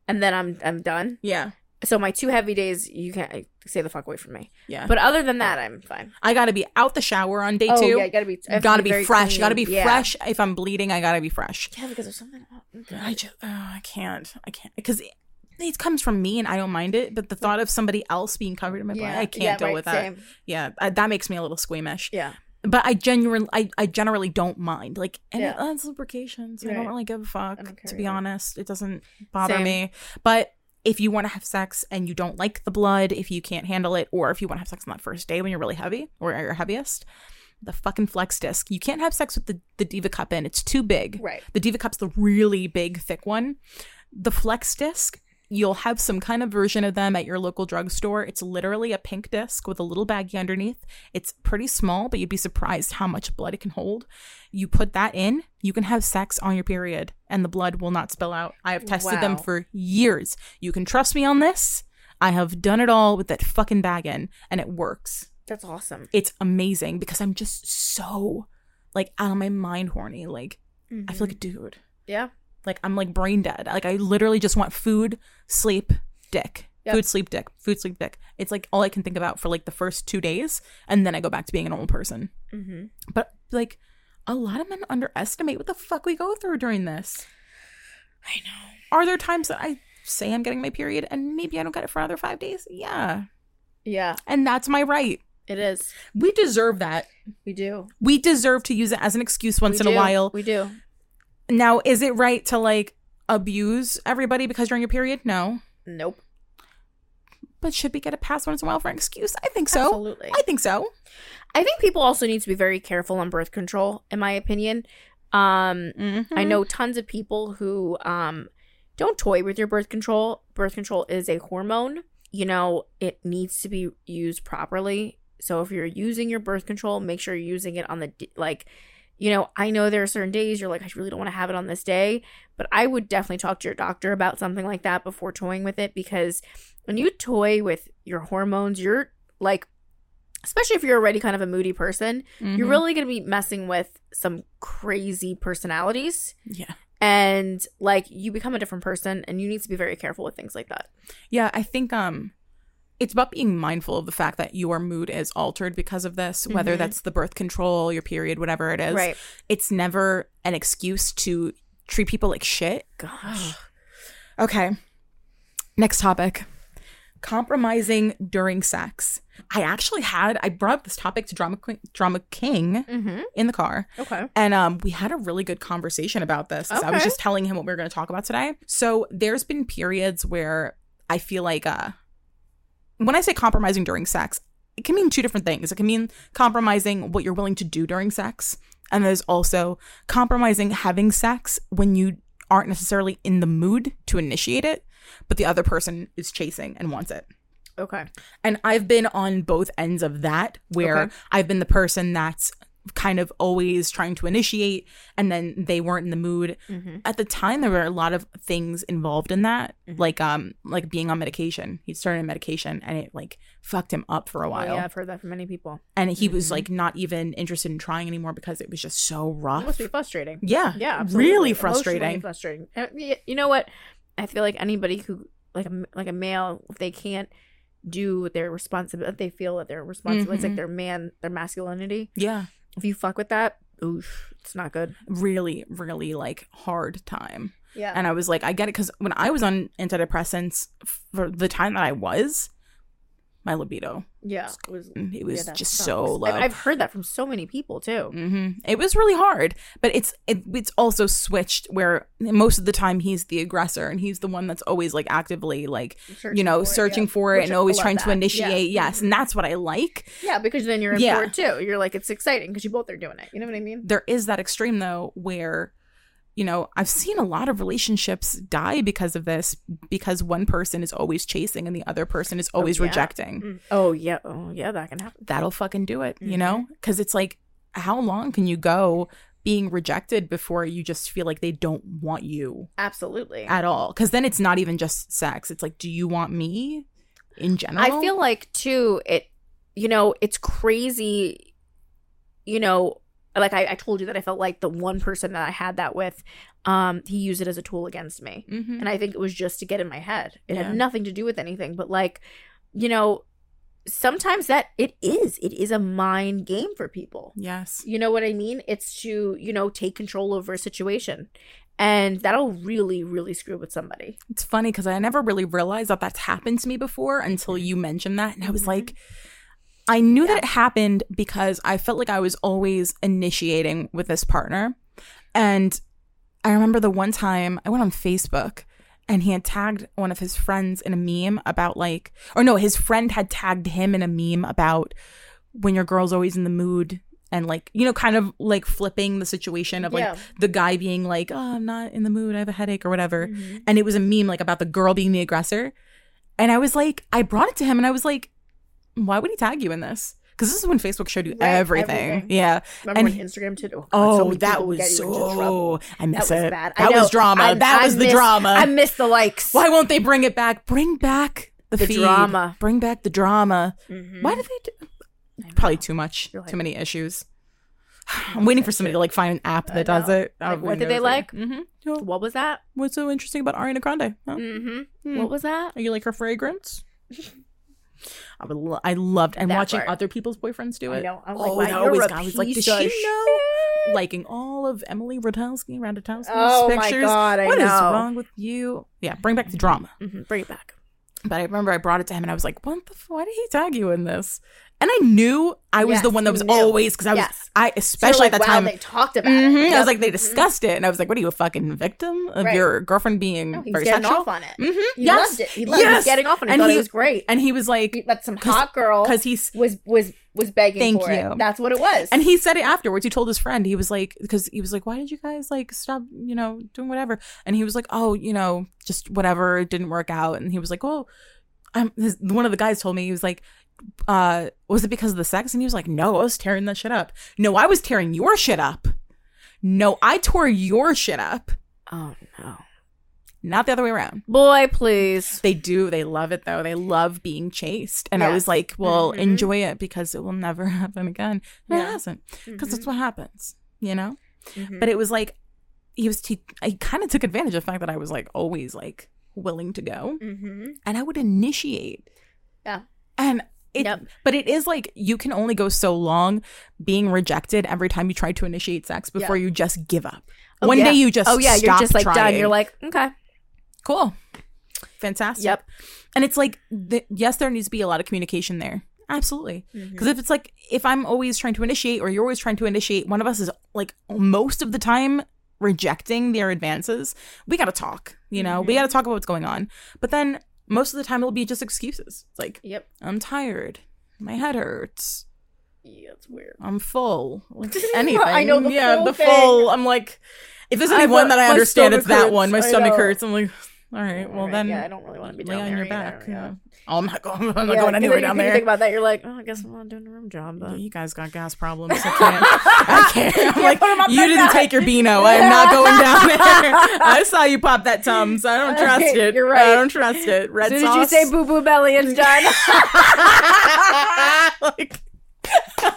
Speaker 2: and then I'm I'm done.
Speaker 1: Yeah.
Speaker 2: So my two heavy days, you can't stay the fuck away from me.
Speaker 1: Yeah.
Speaker 2: But other than that, I'm fine.
Speaker 1: I got to be out the shower on day
Speaker 2: oh
Speaker 1: two.
Speaker 2: yeah, gotta be. I have to
Speaker 1: gotta be,
Speaker 2: very
Speaker 1: fresh. Gotta be.
Speaker 2: Yeah.
Speaker 1: fresh. If I'm bleeding, I gotta be fresh.
Speaker 2: Yeah, because there's something.
Speaker 1: I just, oh, I can't. I can't because it, it comes from me and I don't mind it. But the thought of somebody else being covered in my blood, I can't
Speaker 2: yeah,
Speaker 1: deal
Speaker 2: right,
Speaker 1: with that.
Speaker 2: same.
Speaker 1: Yeah, I, that makes me a little squeamish.
Speaker 2: Yeah.
Speaker 1: But I genuinely, I, I generally don't mind. Like, and
Speaker 2: Yeah.
Speaker 1: it, it's lubrication, so I don't really give a fuck.
Speaker 2: I don't care
Speaker 1: To be honest, it doesn't bother
Speaker 2: Same.
Speaker 1: me. But if you want to have sex and you don't like the blood, if you can't handle it, or if you want to have sex on that first day when you're really heavy or at your heaviest, the fucking flex disc. You can't have sex with the, the Diva Cup in. It's too big.
Speaker 2: Right.
Speaker 1: The Diva Cup's the really big, thick one. The flex disc, you'll have some kind of version of them at your local drugstore. It's literally a pink disc with a little baggie underneath. It's pretty small, but you'd be surprised how much blood it can hold. You put that in, you can have sex on your period, and the blood will not spill out. I have tested them for years. You can trust me on this. I have done it all with that fucking bag in, and it works
Speaker 2: That's awesome.
Speaker 1: it's amazing because I'm just so like out of my mind horny. Like I feel like a mm-hmm. dude.
Speaker 2: Yeah.
Speaker 1: Like I'm like brain dead. Like I literally just want food, sleep, dick.
Speaker 2: Yep.
Speaker 1: Food, sleep, dick. Food, sleep, dick. It's like all I can think about for like the first two days, and then I go back to being a normal person.
Speaker 2: Mm-hmm.
Speaker 1: But like, a lot of men underestimate what the fuck we go through during this.
Speaker 2: I know.
Speaker 1: Are there times that I say I'm getting my period and maybe I don't get it for another five days? Yeah,
Speaker 2: Yeah,
Speaker 1: and that's my right.
Speaker 2: it is.
Speaker 1: We deserve that.
Speaker 2: We do.
Speaker 1: We deserve to use it as an excuse once
Speaker 2: We
Speaker 1: in a while.
Speaker 2: We do.
Speaker 1: Now, is it right to like abuse everybody because you're on your period? No.
Speaker 2: Nope.
Speaker 1: But should we get a pass once in a while for an excuse? I think so.
Speaker 2: Absolutely.
Speaker 1: I think so.
Speaker 2: I think people also need to be very careful on birth control, in my opinion. Um,
Speaker 1: Mm-hmm.
Speaker 2: I know tons of people who um don't toy with your birth control. Birth control is a hormone. You know, it needs to be used properly. So if you're using your birth control, make sure you're using it on the like you know, I know there are certain days you're like I really don't want to have it on this day, but I would definitely talk to your doctor about something like that before toying with it because when you toy with your hormones, you're like especially if you're already kind of a moody person,
Speaker 1: Mm-hmm.
Speaker 2: you're really going to be messing with some crazy personalities
Speaker 1: yeah.
Speaker 2: and like you become a different person and you need to be very careful with things like that
Speaker 1: Yeah, I think um it's about being mindful of the fact that your mood is altered because of this, whether
Speaker 2: Mhm.
Speaker 1: that's the birth control, your period, whatever it is.
Speaker 2: right
Speaker 1: It's never an excuse to treat people like shit.
Speaker 2: gosh
Speaker 1: Okay. Next topic. Compromising during sex. I actually had I brought up this topic to Drama Queen, Drama King
Speaker 2: Mm-hmm.
Speaker 1: in the car.
Speaker 2: Okay.
Speaker 1: And um, we had a really good conversation about this. 'cause I was just telling him what we were going to talk about today. So there's been periods where I feel like uh, when I say compromising during sex, it can mean two different things. It can mean compromising what you're willing to do during sex, and there's also compromising having sex when you aren't necessarily in the mood to initiate it, but the other person is chasing and wants it.
Speaker 2: Okay.
Speaker 1: And I've been on both ends of that where
Speaker 2: Okay.
Speaker 1: I've been the person that's kind of always trying to initiate and then they weren't in the mood.
Speaker 2: Mm-hmm.
Speaker 1: At the time there were a lot of things involved in that,
Speaker 2: Mhm.
Speaker 1: like um like being on medication. He started on medication and it like fucked him up for a while.
Speaker 2: Oh, yeah, I've heard that from many people.
Speaker 1: And he was
Speaker 2: Mhm.
Speaker 1: like not even interested in trying anymore because it was just so rough It
Speaker 2: must be frustrating.
Speaker 1: yeah.
Speaker 2: Yeah, absolutely.
Speaker 1: Really frustrating.
Speaker 2: frustrating. Uh, You know what? I feel like anybody who like a like a male, if they can't do their responsibility, if they feel that they're responsible, it's like
Speaker 1: Mhm.
Speaker 2: their man, their masculinity.
Speaker 1: Yeah.
Speaker 2: If you fuck with that, oof, it's not good.
Speaker 1: Really, really like hard time.
Speaker 2: Yeah.
Speaker 1: And I was like, I get it because when I was on antidepressants for the time that I was, my libido,
Speaker 2: yeah. It was,
Speaker 1: it was
Speaker 2: yeah,
Speaker 1: just
Speaker 2: sucks.
Speaker 1: so low.
Speaker 2: I've, I've heard that from so many people too.
Speaker 1: hmm It was really hard, but it's it, it's also switched where most of the time he's the aggressor and he's the one that's always like actively like you know searching for it
Speaker 2: Which
Speaker 1: and
Speaker 2: I
Speaker 1: always trying
Speaker 2: that.
Speaker 1: to initiate.
Speaker 2: Yeah.
Speaker 1: Yes, and that's what I like.
Speaker 2: Yeah, because then you're in
Speaker 1: Yeah.
Speaker 2: for it too. You're like, it's exciting because you both are doing it. You know what I mean?
Speaker 1: There is that extreme though where you know I've seen a lot of relationships die because of this because one person is always chasing and the other person is always
Speaker 2: yeah.
Speaker 1: rejecting.
Speaker 2: Mm. Oh yeah. Oh yeah, that can happen.
Speaker 1: that'll fucking do it, you
Speaker 2: Mhm.
Speaker 1: know? Because it's like, how long can you go being rejected before you just feel like they don't want you
Speaker 2: Absolutely.
Speaker 1: at all? Because then it's not even just sex. It's like, do you want me in general?
Speaker 2: I feel like too, it you know, it's crazy, you know, like I, I told you that I felt like the one person that I had that with, um, he used it as a tool against me.
Speaker 1: Mhm.
Speaker 2: And I think it was just to get in my head. It
Speaker 1: Yeah.
Speaker 2: had nothing to do with anything. But like, you know, sometimes that it is. It is a mind game for people.
Speaker 1: yes.
Speaker 2: You know what I mean? It's to, you know, take control over a situation. And that'll really, really screw with somebody.
Speaker 1: It's funny because I never really realized that that's happened to me before until you mentioned that. And I was
Speaker 2: Mhm.
Speaker 1: like, I knew
Speaker 2: Yeah.
Speaker 1: that it happened because I felt like I was always initiating with this partner. And I remember the one time I went on Facebook and he had tagged one of his friends in a meme about like, or no, his friend had tagged him in a meme about when your girl's always in the mood and like, you know, kind of like flipping the situation of like
Speaker 2: Yeah.
Speaker 1: the guy being like, oh, I'm not in the mood, I have a headache or whatever
Speaker 2: Mhm.
Speaker 1: and it was a meme like about the girl being the aggressor and i was like i brought it to him and i was like why would he tag you in this because this is when facebook showed you
Speaker 2: Right,
Speaker 1: everything.
Speaker 2: everything.
Speaker 1: yeah
Speaker 2: Remember
Speaker 1: And
Speaker 2: when Instagram did? Oh, God,
Speaker 1: oh
Speaker 2: so
Speaker 1: that was
Speaker 2: get you into trouble.
Speaker 1: so i miss
Speaker 2: That was
Speaker 1: it
Speaker 2: bad. I
Speaker 1: that was drama
Speaker 2: I-
Speaker 1: that
Speaker 2: I
Speaker 1: was the
Speaker 2: miss-
Speaker 1: drama
Speaker 2: I miss the likes.
Speaker 1: why won't they bring it back bring back the,
Speaker 2: The
Speaker 1: feed.
Speaker 2: drama.
Speaker 1: bring back the drama
Speaker 2: Mhm.
Speaker 1: why did they do probably too much
Speaker 2: like-
Speaker 1: too many issues i'm waiting for somebody to like find an app that does it
Speaker 2: Like, what did they like?
Speaker 1: mm-hmm.
Speaker 2: What was that?
Speaker 1: what's so interesting about ariana grande huh?
Speaker 2: Mm-hmm.
Speaker 1: Hmm.
Speaker 2: What was that?
Speaker 1: Are you like her fragrance? I would. Lo- I loved and
Speaker 2: That
Speaker 1: watching
Speaker 2: part.
Speaker 1: other people's boyfriends do it.
Speaker 2: I know. I'm like,
Speaker 1: oh,
Speaker 2: wow,
Speaker 1: that always got- I was like, does she know? Liking all of Emily Ratajkowski, Ratajkowski's
Speaker 2: Oh my
Speaker 1: pictures.
Speaker 2: God, I
Speaker 1: What is
Speaker 2: know.
Speaker 1: wrong with you? Yeah, bring back the drama.
Speaker 2: Mhm, Bring it back.
Speaker 1: But I remember I brought it to him and I was like, "What the? F- why did he tag you in this?" And I knew I was
Speaker 2: Yes,
Speaker 1: the one that was always because I was
Speaker 2: Yes.
Speaker 1: I
Speaker 2: So,
Speaker 1: especially
Speaker 2: like,
Speaker 1: at that
Speaker 2: wow,
Speaker 1: time.
Speaker 2: they talked about
Speaker 1: Mhm.
Speaker 2: it.
Speaker 1: I was like, they
Speaker 2: Mhm.
Speaker 1: discussed it, and I was like, "What are you, a fucking victim of
Speaker 2: Right.
Speaker 1: your girlfriend being
Speaker 2: No, he's
Speaker 1: very
Speaker 2: getting
Speaker 1: sexual?"
Speaker 2: off on it.
Speaker 1: Mm-hmm.
Speaker 2: He
Speaker 1: yes.
Speaker 2: loved it. He loved it.
Speaker 1: Yes.
Speaker 2: He's getting off on it.
Speaker 1: And
Speaker 2: thought
Speaker 1: he-
Speaker 2: it was great.
Speaker 1: And he was like,
Speaker 2: He- some hot girl
Speaker 1: because he
Speaker 2: was was was begging
Speaker 1: Thank
Speaker 2: for
Speaker 1: you.
Speaker 2: it. That's what it was.
Speaker 1: and he said it afterwards. He told his friend, he was like, because he was like, why did you guys like stop, you know, doing whatever? And he was like, oh, you know, just whatever, it didn't work out. And he was like, oh, I'm. His, one of the guys told me he was like, uh, was it because of the sex? And he was like, no, I was tearing that shit up. No, I was tearing your shit up. No, I tore your shit up,
Speaker 2: oh no,
Speaker 1: not the other way around.
Speaker 2: boy, please.
Speaker 1: They do. They love it though. They love being chased. And I was like, well,
Speaker 2: Mhm.
Speaker 1: enjoy it because it will never happen again. And
Speaker 2: Yeah.
Speaker 1: it hasn't because that's what happens, you know?
Speaker 2: Mhm.
Speaker 1: But it was like, he was, he, I kind of took advantage of the fact that I was like always like willing to go
Speaker 2: Mhm.
Speaker 1: and I would initiate.
Speaker 2: Yeah.
Speaker 1: And it,
Speaker 2: Yep.
Speaker 1: but it is like you can only go so long being rejected every time you try to initiate sex before you just give up.
Speaker 2: Oh,
Speaker 1: One
Speaker 2: yeah.
Speaker 1: day you just
Speaker 2: oh yeah, you're just like done. You're like okay.
Speaker 1: cool, fantastic.
Speaker 2: Yep.
Speaker 1: And it's like, the, yes, there needs to be a lot of communication there. Absolutely. Mm-hmm. Because if it's like, if I'm always trying to initiate or you're always trying to initiate, one of us is like most of the time rejecting their advances, we got to talk, you know? We mm-hmm. got to talk about what's going on. But then most of the time it'll be just excuses. It's like,
Speaker 2: Yep.
Speaker 1: I'm tired. My head hurts.
Speaker 2: Yeah, it's weird.
Speaker 1: I'm full. Like anything.
Speaker 2: I know the
Speaker 1: yeah,
Speaker 2: full
Speaker 1: the
Speaker 2: thing.
Speaker 1: full. I'm like, if there's any
Speaker 2: I-
Speaker 1: one that I understand, it's that one. My
Speaker 2: I
Speaker 1: stomach
Speaker 2: know.
Speaker 1: hurts. I'm like, all right, well
Speaker 2: Alright,
Speaker 1: then,
Speaker 2: yeah, I don't really want to be
Speaker 1: lay
Speaker 2: down
Speaker 1: on
Speaker 2: there
Speaker 1: your
Speaker 2: either,
Speaker 1: back.
Speaker 2: yeah.
Speaker 1: Yeah. Oh, I'm not going. I'm not
Speaker 2: Yeah,
Speaker 1: going
Speaker 2: 'cause
Speaker 1: anywhere
Speaker 2: then
Speaker 1: down
Speaker 2: you
Speaker 1: there.
Speaker 2: think about that, you're like, oh, I guess I'm not doing a room job, but
Speaker 1: you guys got gas problems. I can't. I can't. I'm like,
Speaker 2: put 'em up
Speaker 1: you didn't
Speaker 2: that.
Speaker 1: take your Beano. I am not going down there. I saw you pop that Tums. So I don't trust
Speaker 2: Okay,
Speaker 1: it.
Speaker 2: you're right.
Speaker 1: I don't trust it. Red
Speaker 2: as soon as
Speaker 1: sauce.
Speaker 2: you say boo boo belly, it's done.
Speaker 1: like,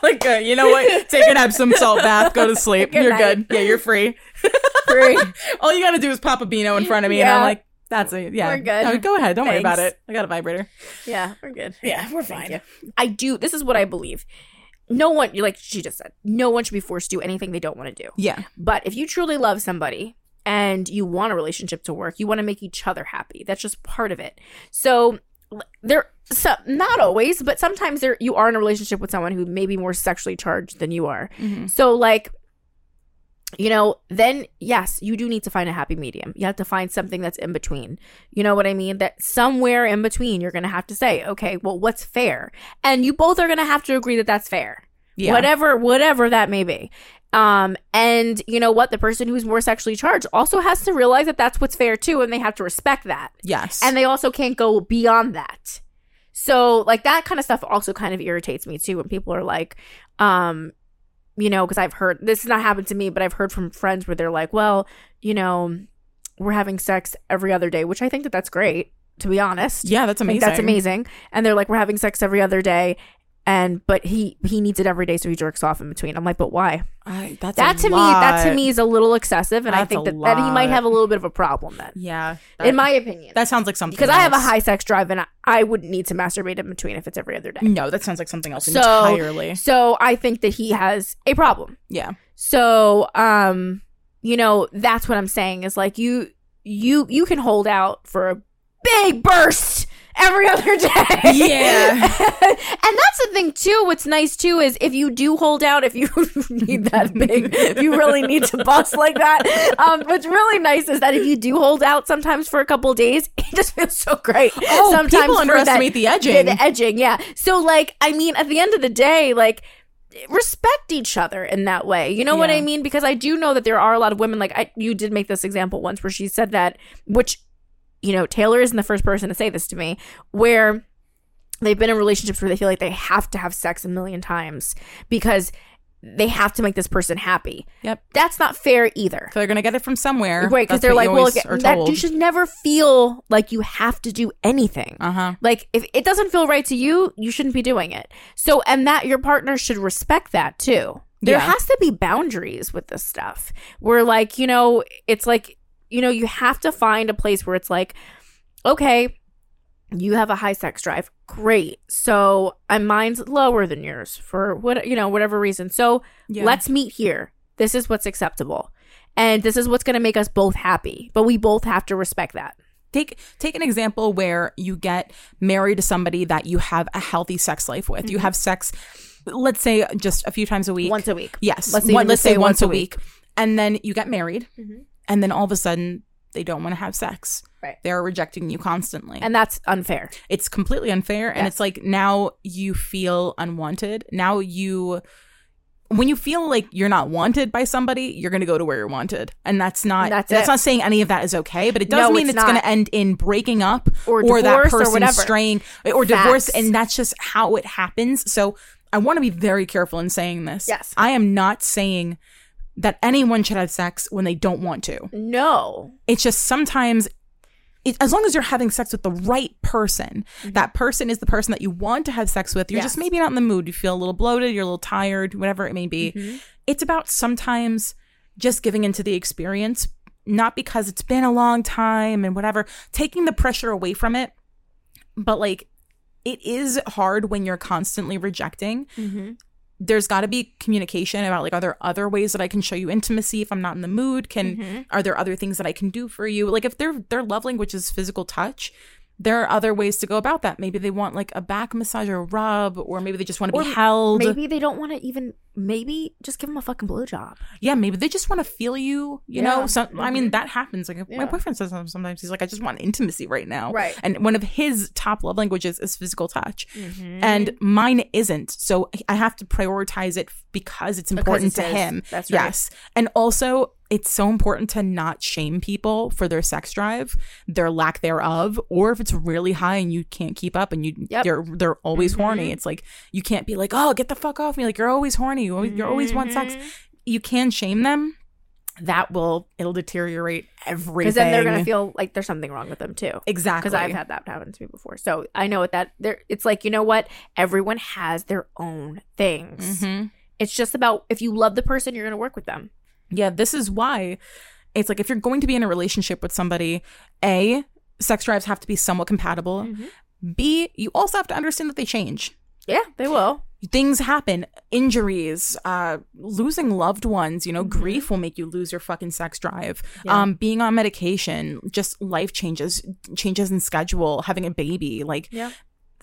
Speaker 1: like uh, you know what? Take an Epsom salt bath. Go to sleep.
Speaker 2: Good
Speaker 1: you're
Speaker 2: night.
Speaker 1: good. Yeah, you're free.
Speaker 2: Free.
Speaker 1: All you got to do is pop a Beano in front of me, and I'm like, that's it. Yeah,
Speaker 2: We're good.
Speaker 1: No, go ahead. Don't worry about it. I got a vibrator.
Speaker 2: Yeah, we're good.
Speaker 1: Yeah, we're fine.
Speaker 2: I do. This is what I believe. No one, you like she just said, no one should be forced to do anything they don't want to do.
Speaker 1: Yeah.
Speaker 2: But if you truly love somebody and you want a relationship to work, you want to make each other happy. That's just part of it. So there, so, not always, but sometimes there you are in a relationship with someone who may be more sexually charged than you are.
Speaker 1: Mhm.
Speaker 2: So like you know, then yes, you do need to find a happy medium. You have to find something that's in between. You know what I mean? That somewhere in between, you're going to have to say, okay, well, what's fair? And you both are going to have to agree that that's fair.
Speaker 1: Yeah.
Speaker 2: Whatever, whatever that may be. Um, and you know what? The person who's more sexually charged also has to realize that that's what's fair too, and they have to respect that.
Speaker 1: Yes.
Speaker 2: And they also can't go beyond that. So like that kind of stuff also kind of irritates me too when people are like, um, you know, because I've heard this has not happened to me, but I've heard from friends where they're like, well, you know, we're having sex every other day, which I think that that's great, to be honest.
Speaker 1: yeah, that's amazing.
Speaker 2: that's amazing. And they're like, we're having sex every other day. And but he he needs it every day, so he jerks off in between. I'm like, but why?
Speaker 1: I, that's
Speaker 2: That to me, that to me is a little excessive, and I think that, that he might have a little bit of a problem then,
Speaker 1: Yeah.
Speaker 2: in my opinion
Speaker 1: that sounds like something
Speaker 2: because I have a high sex drive and I, I wouldn't need to masturbate in between if it's every other day.
Speaker 1: No, that sounds like something else
Speaker 2: So-
Speaker 1: entirely.
Speaker 2: So I think that he has a problem.
Speaker 1: Yeah.
Speaker 2: So um, you know, that's what I'm saying is like you you you can hold out for a big burst every other day.
Speaker 1: Yeah.
Speaker 2: and that's the thing too. What's nice too is if you do hold out, if you need that big, if you really need to bust like that. Um, what's really nice is that if you do hold out sometimes for a couple of days, it just feels so great.
Speaker 1: Oh,
Speaker 2: sometimes
Speaker 1: people underestimate
Speaker 2: that-
Speaker 1: the edging.
Speaker 2: Yeah, the edging, yeah. So like, I mean, at the end of the day, like respect each other in that way. You know what I mean? Because I do know that there are a lot of women like I you did make this example once where she said that which you know, Taylor isn't the first person to say this to me where they've been in relationships where they feel like they have to have sex a million times because they have to make this person happy.
Speaker 1: Yep.
Speaker 2: That's not fair either.
Speaker 1: So they're gonna get it from somewhere.
Speaker 2: Right, because they're like,
Speaker 1: you
Speaker 2: well, that, you should never feel like you have to do anything.
Speaker 1: Uh huh.
Speaker 2: Like if it doesn't feel right to you, you shouldn't be doing it. So and that your partner should respect that too. There
Speaker 1: Yeah.
Speaker 2: has to be boundaries with this stuff. Where like, you know, it's like, you know, you have to find a place where it's like, okay, you have a high sex drive. Great. So and mine's lower than yours for what you know, whatever reason. So
Speaker 1: Yeah.
Speaker 2: let's meet here. This is what's acceptable. And this is what's gonna make us both happy. But we both have to respect that.
Speaker 1: take take an example where you get married to somebody that you have a healthy sex life with. You have sex, let's say just a few times a week.
Speaker 2: Mm-hmm. Once a week.
Speaker 1: Yes.
Speaker 2: Let's
Speaker 1: Let's, say,
Speaker 2: say
Speaker 1: once a week. And then you get married,
Speaker 2: Mhm.
Speaker 1: And then all of a sudden they don't want to have sex.
Speaker 2: Right.
Speaker 1: They're rejecting you constantly.
Speaker 2: And that's unfair.
Speaker 1: it's completely unfair. And
Speaker 2: Yes.
Speaker 1: it's like now you feel unwanted. Now you. When you feel like you're not wanted by somebody, you're going to go to where you're wanted, and that's not
Speaker 2: That's
Speaker 1: that's, not saying any of that is okay. But it does
Speaker 2: No,
Speaker 1: mean
Speaker 2: it's
Speaker 1: it's, going to end in breaking up
Speaker 2: Or
Speaker 1: or
Speaker 2: that or
Speaker 1: person
Speaker 2: whatever.
Speaker 1: straying or divorce, and that's just how it happens. So I want to be very careful in saying this.
Speaker 2: Yes.
Speaker 1: I am not saying that anyone should have sex when they don't want to.
Speaker 2: No.
Speaker 1: It's just sometimes, it, as long as you're having sex with the right person, that person is the person that you want to have sex with. You're just
Speaker 2: Mm-hmm.
Speaker 1: Maybe not in the mood. You feel a little bloated. You're a little tired. Whatever it may be.
Speaker 2: Mm-hmm.
Speaker 1: It's about sometimes just giving into the experience, not because it's been a long time and whatever. Taking the pressure away from it, but like. It is hard when you're constantly rejecting
Speaker 2: Mm-hmm.
Speaker 1: There's got to be communication about like are there other ways that I can show you intimacy if I'm not in the mood can
Speaker 2: Mm-hmm.
Speaker 1: are there other things that I can do for you like if their their love language is physical touch there are other ways to go about that. Maybe they want like a back massage or a rub, or maybe they just want to
Speaker 2: Or
Speaker 1: be held.
Speaker 2: Maybe they don't want to even. Maybe just give them a fucking blowjob.
Speaker 1: yeah, maybe they just want to feel you. You
Speaker 2: Yeah.
Speaker 1: know, so I mean that happens. Like my boyfriend says sometimes he's like, I just want intimacy right now.
Speaker 2: Right.
Speaker 1: And one of his top love languages is physical touch,
Speaker 2: Mm-hmm.
Speaker 1: and mine isn't. So I have to prioritize it because it's important
Speaker 2: it's
Speaker 1: to
Speaker 2: his.
Speaker 1: him.
Speaker 2: That's right.
Speaker 1: Yes, and also it's so important to not shame people for their sex drive, their lack thereof, or if it's really high and you can't keep up and you
Speaker 2: Yep.
Speaker 1: they're they're always
Speaker 2: Mhm.
Speaker 1: horny. It's like you can't be like, oh, get the fuck off me, like you're always horny, you always, you always want sex.
Speaker 2: Mhm.
Speaker 1: You can shame them. That will it'll deteriorate everything.
Speaker 2: because then they're gonna feel like there's something wrong with them too.
Speaker 1: exactly
Speaker 2: Because I've had that happen to me before, so I know what that. There, it's like you know what? Everyone has their own things.
Speaker 1: Mhm.
Speaker 2: It's just about if you love the person, you're gonna work with them.
Speaker 1: Yeah, this is why it's like if you're going to be in a relationship with somebody, A, sex drives have to be somewhat compatible.
Speaker 2: Mm-hmm.
Speaker 1: B, you also have to understand that they change.
Speaker 2: Yeah, they will.
Speaker 1: Things happen, injuries, uh, losing loved ones, you know, grief will make you lose your fucking sex drive.
Speaker 2: Yeah.
Speaker 1: Um, being on medication, just life changes, changes in schedule, having a baby, like
Speaker 2: Yeah.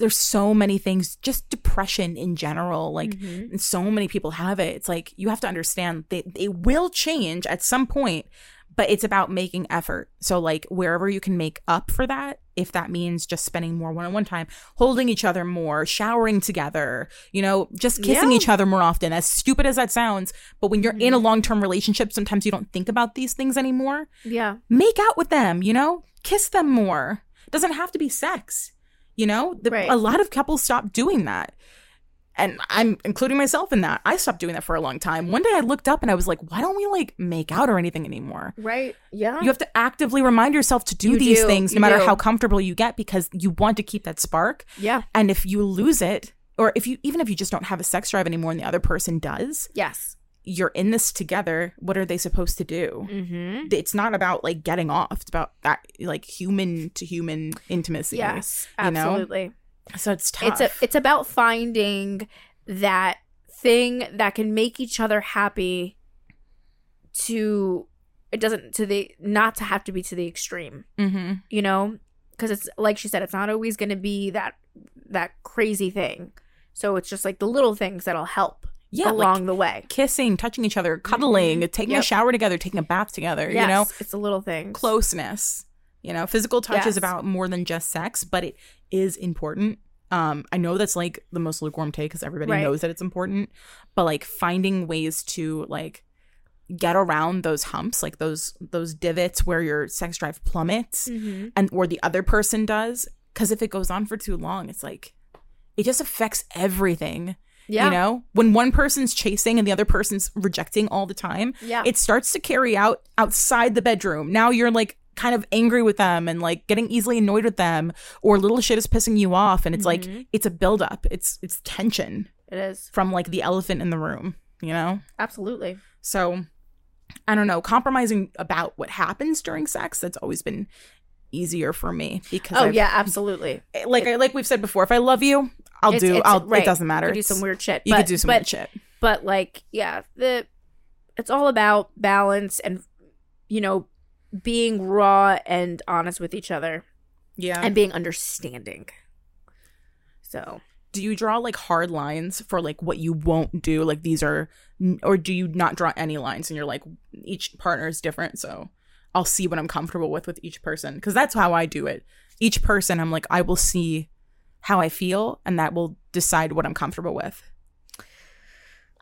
Speaker 1: There's so many things, just depression in general, like
Speaker 2: Mhm.
Speaker 1: so many people have it. It's like you have to understand they they will change at some point, but it's about making effort. So like wherever you can make up for that, if that means just spending more one-on-one time, holding each other more, showering together, you know, just kissing
Speaker 2: Yeah.
Speaker 1: each other more often. As stupid as that sounds, but when you're in a long-term relationship, sometimes you don't think about these things anymore.
Speaker 2: Yeah.
Speaker 1: Make out with them, you know? Kiss them more. Doesn't have to be sex. You know, The-
Speaker 2: Right.
Speaker 1: a lot of couples stop doing that and I'm including myself in that. I stopped doing that for a long time. One day I looked up and I was like, why don't we like make out or anything anymore?
Speaker 2: Right. Yeah.
Speaker 1: You have to actively remind yourself to do
Speaker 2: You
Speaker 1: these
Speaker 2: do.
Speaker 1: things no
Speaker 2: You
Speaker 1: matter
Speaker 2: do.
Speaker 1: how comfortable you get because you want to keep that spark.
Speaker 2: yeah.
Speaker 1: And if you lose it, or if you even if you just don't have a sex drive anymore and the other person does,
Speaker 2: Yes.
Speaker 1: You're in this together. What are they supposed to do?
Speaker 2: Mm-hmm.
Speaker 1: It's not about like getting off. It's about that like human to human intimacy.
Speaker 2: Yes.
Speaker 1: you know?
Speaker 2: Absolutely.
Speaker 1: So it's tough.
Speaker 2: It's a it's about finding that thing that can make each other happy to it doesn't to the not to have to be to the extreme
Speaker 1: mm-hmm.
Speaker 2: you know because it's like she said it's not always going to be that that crazy thing so it's just like the little things that'll help
Speaker 1: Yeah, like-
Speaker 2: along the way
Speaker 1: kissing, touching each other, cuddling,
Speaker 2: Mhm.
Speaker 1: taking a shower together, taking a bath together,
Speaker 2: yes,
Speaker 1: you know,
Speaker 2: it's a little thing.
Speaker 1: closeness. You know, physical touch
Speaker 2: Yes.
Speaker 1: is about more than just sex, but it is important. Um, I know that's like the most lukewarm take because everybody
Speaker 2: Right.
Speaker 1: knows that it's important, but like finding ways to like get around those humps, like those those divots where your sex drive plummets,
Speaker 2: Mhm.
Speaker 1: and or the other person does, because if it goes on for too long, it's like it just affects everything.
Speaker 2: Yeah
Speaker 1: You know, when one person's chasing and the other person's rejecting all the time,
Speaker 2: yeah
Speaker 1: it starts to carry out outside the bedroom. Now you're like kind of angry with them and like getting easily annoyed with them, or little shit is pissing you off, and it's like
Speaker 2: Mhm.
Speaker 1: it's a buildup. It's it's tension
Speaker 2: it is
Speaker 1: from like the elephant in the room. You know,
Speaker 2: absolutely
Speaker 1: so I don't know. Compromising about what happens during sex that's always been easier for me because
Speaker 2: oh
Speaker 1: I've-
Speaker 2: yeah absolutely
Speaker 1: like I like we've said before, if I love you, I'll
Speaker 2: It's-
Speaker 1: do.
Speaker 2: it's-
Speaker 1: I'll.
Speaker 2: right.
Speaker 1: It doesn't matter.
Speaker 2: You could do some weird shit
Speaker 1: You
Speaker 2: but,
Speaker 1: could do some
Speaker 2: but,
Speaker 1: weird shit.
Speaker 2: but like yeah the it's all about balance and you know being raw and honest with each other
Speaker 1: Yeah.
Speaker 2: and being understanding so
Speaker 1: do you draw like hard lines for like what you won't do? Like these are, or do you not draw any lines and you're like each partner is different, so I'll see what I'm comfortable with with each person because that's how I do it. Each person, I'm like I will see how I feel and that will decide what I'm comfortable with.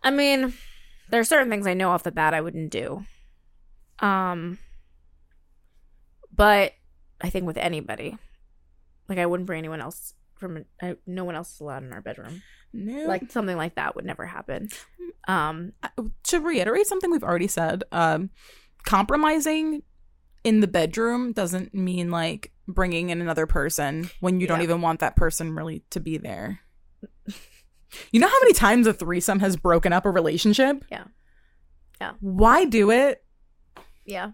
Speaker 2: i mean there are certain things i know off the bat i wouldn't do. Um but i think with anybody like i wouldn't bring anyone else from I, no one else is allowed in our bedroom.
Speaker 1: No,
Speaker 2: like something like that would never happen. Um
Speaker 1: to reiterate something we've already said, um, compromising in the bedroom doesn't mean like bringing in another person when you don't even want that person really to be there. You know how many times a threesome has broken up a relationship?
Speaker 2: Yeah. Yeah.
Speaker 1: Why do it?
Speaker 2: yeah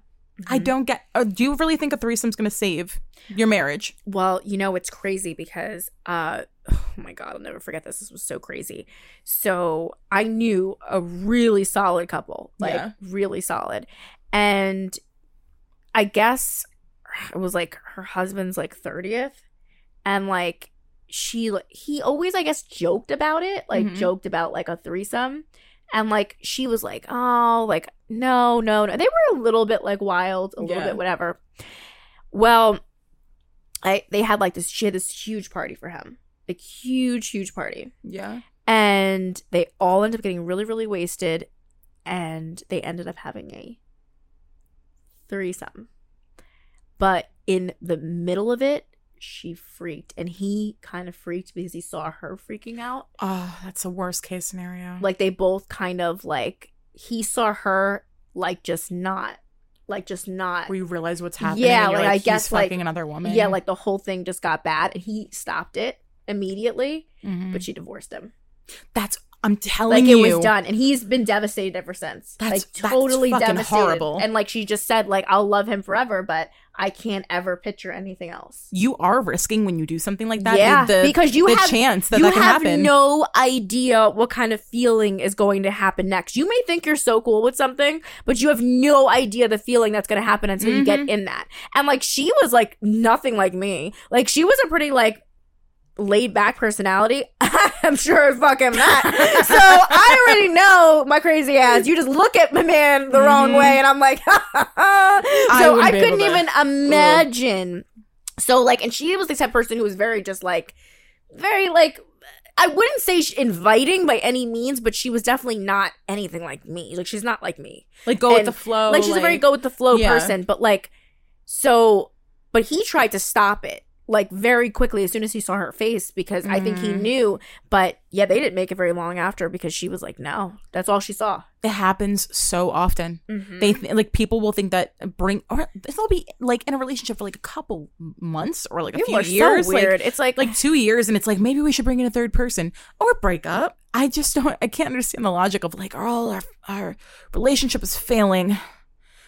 Speaker 1: I don't get. Uh, do you really think a threesome's going to save your marriage?
Speaker 2: Well, you know it's crazy because uh oh my god, I'll never forget this. This was so crazy. So, I knew a really solid couple, like
Speaker 1: Yeah.
Speaker 2: really solid. And I guess it was like her husband's like 30th and like she he always I guess joked about it, like
Speaker 1: Mhm.
Speaker 2: joked about like a threesome. And like she was like, "Oh, like no, no, no." They were a little bit like wild, a little
Speaker 1: Yeah.
Speaker 2: bit whatever. Well, I they had like this she had this huge party for him. Like huge huge party.
Speaker 1: Yeah.
Speaker 2: And they all ended up getting really really wasted and they ended up having a threesome. But in the middle of it, she freaked and he kind of freaked because he saw her freaking out.
Speaker 1: Oh, that's a worst case scenario.
Speaker 2: Like they both kind of like he saw her like just not like just not
Speaker 1: where you realize what's happening.
Speaker 2: Yeah,
Speaker 1: you're
Speaker 2: like, I guess, like-
Speaker 1: fucking another woman.
Speaker 2: yeah, like the whole thing just got bad and he stopped it immediately,
Speaker 1: Mhm.
Speaker 2: but she divorced him.
Speaker 1: that's I'm telling
Speaker 2: Like
Speaker 1: you, like
Speaker 2: it was done, and he's been devastated ever since.
Speaker 1: That's-
Speaker 2: like totally
Speaker 1: fucking
Speaker 2: devastated.
Speaker 1: horrible.
Speaker 2: And like she just said, like I'll love him forever, but I can't ever picture anything else.
Speaker 1: You are risking when you do something like that.
Speaker 2: yeah,
Speaker 1: the,
Speaker 2: because you
Speaker 1: the
Speaker 2: have
Speaker 1: chance that
Speaker 2: you
Speaker 1: that can
Speaker 2: have
Speaker 1: happen.
Speaker 2: no idea what kind of feeling is going to happen next. You may think you're so cool with something, but you have no idea the feeling that's going to happen until you
Speaker 1: Mm-hmm.
Speaker 2: get in that. And like she was like nothing like me. Like she was a pretty like laid back personality. I'm sure fucking not. so I already know my crazy ass. You just look at my man the wrong
Speaker 1: Mhm.
Speaker 2: way, and I'm like, so I,
Speaker 1: wouldn't
Speaker 2: couldn't
Speaker 1: able to.
Speaker 2: even imagine. So like, and she was the type of person who was very just like, very like. I wouldn't say inviting by any means, but she was definitely not anything like me. Like she's not like me
Speaker 1: like go with the flow.
Speaker 2: like she's a very go with the flow
Speaker 1: Yeah.
Speaker 2: person but like so but he tried to stop it like very quickly as soon as he saw her face because i think he
Speaker 1: Mhm.
Speaker 2: knew but yeah they didn't make it very long after because she was like no that's all she saw
Speaker 1: It happens so often.
Speaker 2: mm-hmm.
Speaker 1: They th- like people will think that bring or they'll be like in a relationship for like a couple months or like a
Speaker 2: People
Speaker 1: few years,
Speaker 2: so
Speaker 1: like-
Speaker 2: weird it's like
Speaker 1: like two years, and it's like maybe we should bring in a third person or break up. I just don't. I can't understand the logic of like, all our our relationship is failing.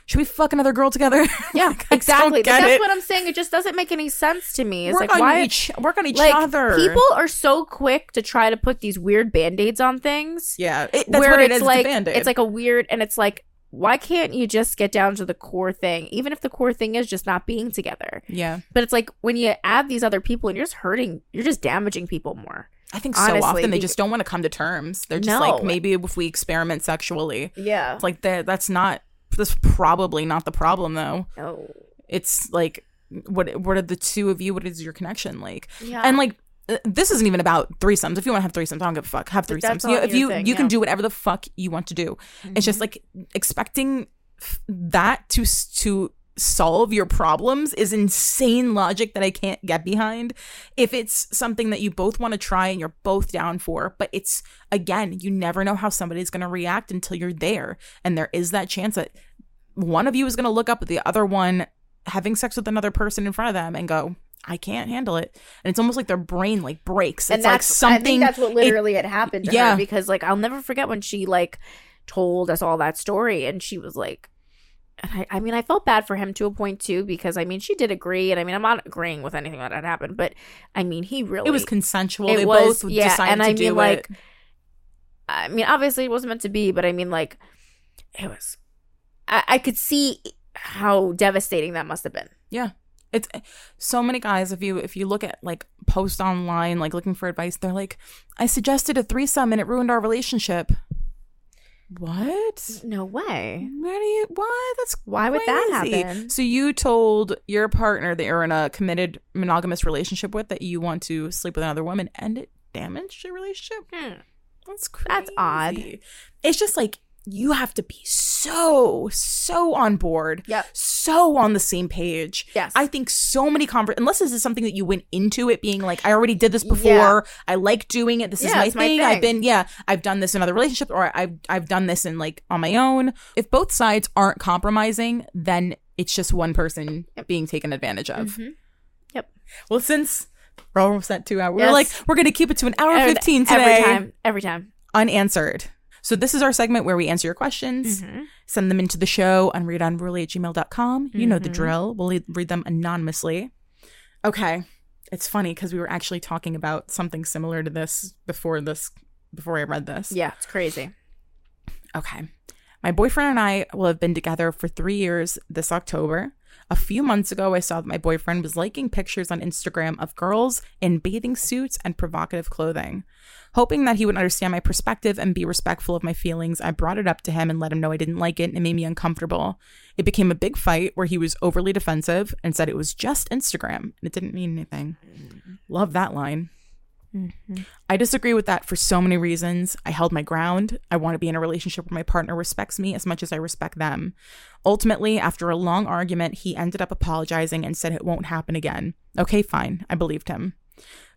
Speaker 1: Should we fuck another girl together?
Speaker 2: yeah
Speaker 1: Like,
Speaker 2: exactly that's
Speaker 1: it.
Speaker 2: what i'm saying it just doesn't make any sense to me it's
Speaker 1: work
Speaker 2: like
Speaker 1: on
Speaker 2: why
Speaker 1: each work on each
Speaker 2: like
Speaker 1: other.
Speaker 2: people are so quick to try to put these weird band-aids on things
Speaker 1: yeah, it, that's
Speaker 2: where
Speaker 1: what it
Speaker 2: it's
Speaker 1: is.
Speaker 2: like
Speaker 1: it's, a
Speaker 2: it's like a weird and it's like why can't you just get down to the core thing even if the core thing is just not being together
Speaker 1: yeah.
Speaker 2: but it's like when you add these other people and you're just hurting you're just damaging people more
Speaker 1: I think so often they just don't want to come to terms. They're just
Speaker 2: No.
Speaker 1: like maybe if we experiment sexually,
Speaker 2: yeah
Speaker 1: it's like that. That's not. That's probably not the problem though.
Speaker 2: oh
Speaker 1: It's like what what are the two of you? What is your connection like?
Speaker 2: yeah
Speaker 1: And like uh, this isn't even about threesomes. If you want to have threesomes, I don't give a fuck. Have threesomes. You- if you
Speaker 2: thing,
Speaker 1: you can do whatever the fuck you want to do. It's just like expecting that to to solve your problems is insane logic that I can't get behind. If it's something that you both want to try and you're both down for, but it's again, you never know how somebody's going to react until you're there, and there is that chance that one of you is going to look up at the other one having sex with another person in front of them and go. I can't handle it, and it's almost like their brain like breaks.
Speaker 2: and
Speaker 1: It's like
Speaker 2: that's
Speaker 1: something.
Speaker 2: i think that's what literally had happened to
Speaker 1: yeah.
Speaker 2: her because like i'll never forget when she like told us all that story and she was like I, I mean i felt bad for him to a point too because i mean she did agree and i mean i'm not agreeing with anything that had happened but i mean he really
Speaker 1: it was consensual.
Speaker 2: It
Speaker 1: they
Speaker 2: was-
Speaker 1: both
Speaker 2: yeah,
Speaker 1: decided
Speaker 2: and
Speaker 1: to
Speaker 2: I
Speaker 1: do
Speaker 2: mean, like,
Speaker 1: it.
Speaker 2: I mean, obviously it wasn't meant to be, but I mean, like, it was. I, I could see how devastating that must have been.
Speaker 1: Yeah. It's eh, so many guys if you if you look at like post online like looking for advice they're like I suggested a threesome and it ruined our relationship. What?
Speaker 2: No way.
Speaker 1: Do you what? That's
Speaker 2: Why would that happen?
Speaker 1: So you told your partner that you're in a committed monogamous relationship with that you want to sleep with another woman and it damaged your relationship?
Speaker 2: Hmm.
Speaker 1: That's crazy.
Speaker 2: That's odd.
Speaker 1: It's just like you have to be so so on board
Speaker 2: yeah
Speaker 1: so on the same page
Speaker 2: Yes.
Speaker 1: i think so many conver- unless this is something that you went into it being like i already did this before i like doing it this is my
Speaker 2: it's my
Speaker 1: thing. i've been yeah i've done this in other relationships or i've i've done this in like on my own if both sides aren't compromising then it's just one person being taken advantage of
Speaker 2: Mhm. Yep.
Speaker 1: well since we're almost at two hours we're like we're gonna keep it to an hour
Speaker 2: Every-
Speaker 1: 15 today
Speaker 2: Every time. Every time.
Speaker 1: unanswered. So this is our segment where we answer your questions,
Speaker 2: Mhm.
Speaker 1: send them into the show, unratedunruly at gmail.com. You know the
Speaker 2: Mhm.
Speaker 1: drill. We'll read them anonymously. Okay. It's funny because we were actually talking about something similar to this before this before I read this.
Speaker 2: Yeah, it's crazy.
Speaker 1: Okay. My boyfriend and I will have been together for three years this October. A few months ago, I saw that my boyfriend was liking pictures on Instagram of girls in bathing suits and provocative clothing. Hoping that he would understand my perspective and be respectful of my feelings, I brought it up to him and let him know I didn't like it and it made me uncomfortable. It became a big fight where he was overly defensive and said it was just Instagram and it didn't mean anything. Love that line. Mm-hmm. I disagree with that for so many reasons. I held my ground. I want to be in a relationship where my partner respects me as much as I respect them. Ultimately, after a long argument, he ended up apologizing and said it won't happen again. Okay, fine. I believed him.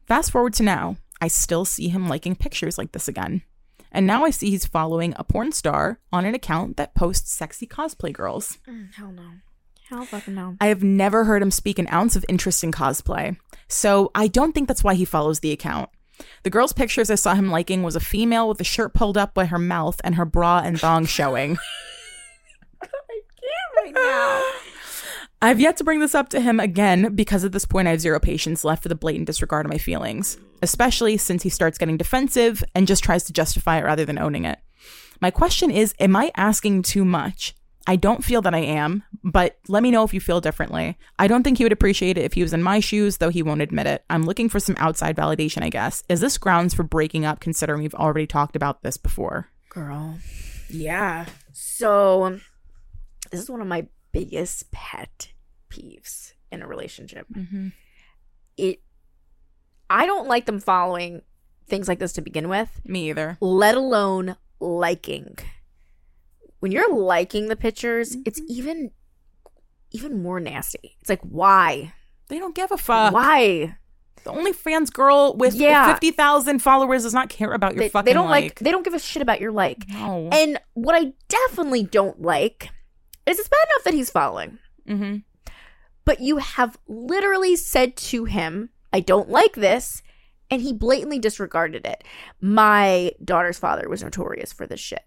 Speaker 1: Fast forward to now. I still see him liking pictures like this again. And now I see he's following a porn star on an account that posts sexy cosplay girls.
Speaker 2: Mm, hell no. Hell fucking no.
Speaker 1: I have never heard him speak an ounce of interest in cosplay, so I don't think that's why he follows the account. The girl's pictures I saw him liking was a female with a shirt pulled up by her mouth and her bra and thong showing.
Speaker 2: I can't right now.
Speaker 1: I've yet to bring this up to him again because at this point I have zero patience left for the blatant disregard of my feelings, especially since he starts getting defensive and just tries to justify it rather than owning it. My question is Am I asking too much? I don't feel that I am, but let me know if you feel differently. I don't think he would appreciate it if he was in my shoes, though he won't admit it. I'm looking for some outside validation, I guess. Is this grounds for breaking up considering we've already talked about this before?
Speaker 2: Girl. Yeah. So, um, this is one of my biggest pet peeves in a relationship. Mm-hmm. It, I don't like them following things like this to begin with,
Speaker 1: Me either.
Speaker 2: let alone liking. When you're liking the pictures, it's even even more nasty. It's like why?
Speaker 1: They don't give a fuck.
Speaker 2: why?
Speaker 1: The OnlyFans girl with
Speaker 2: Yeah.
Speaker 1: 50,000 followers does not care about your
Speaker 2: They,
Speaker 1: fucking
Speaker 2: they don't like.
Speaker 1: like.
Speaker 2: they don't give a shit about your like.
Speaker 1: no.
Speaker 2: And what I definitely don't like is it's bad enough that he's following,
Speaker 1: mm-hmm.
Speaker 2: but you have literally said to him, I don't like this. And he blatantly disregarded it. My daughter's father was notorious for this shit.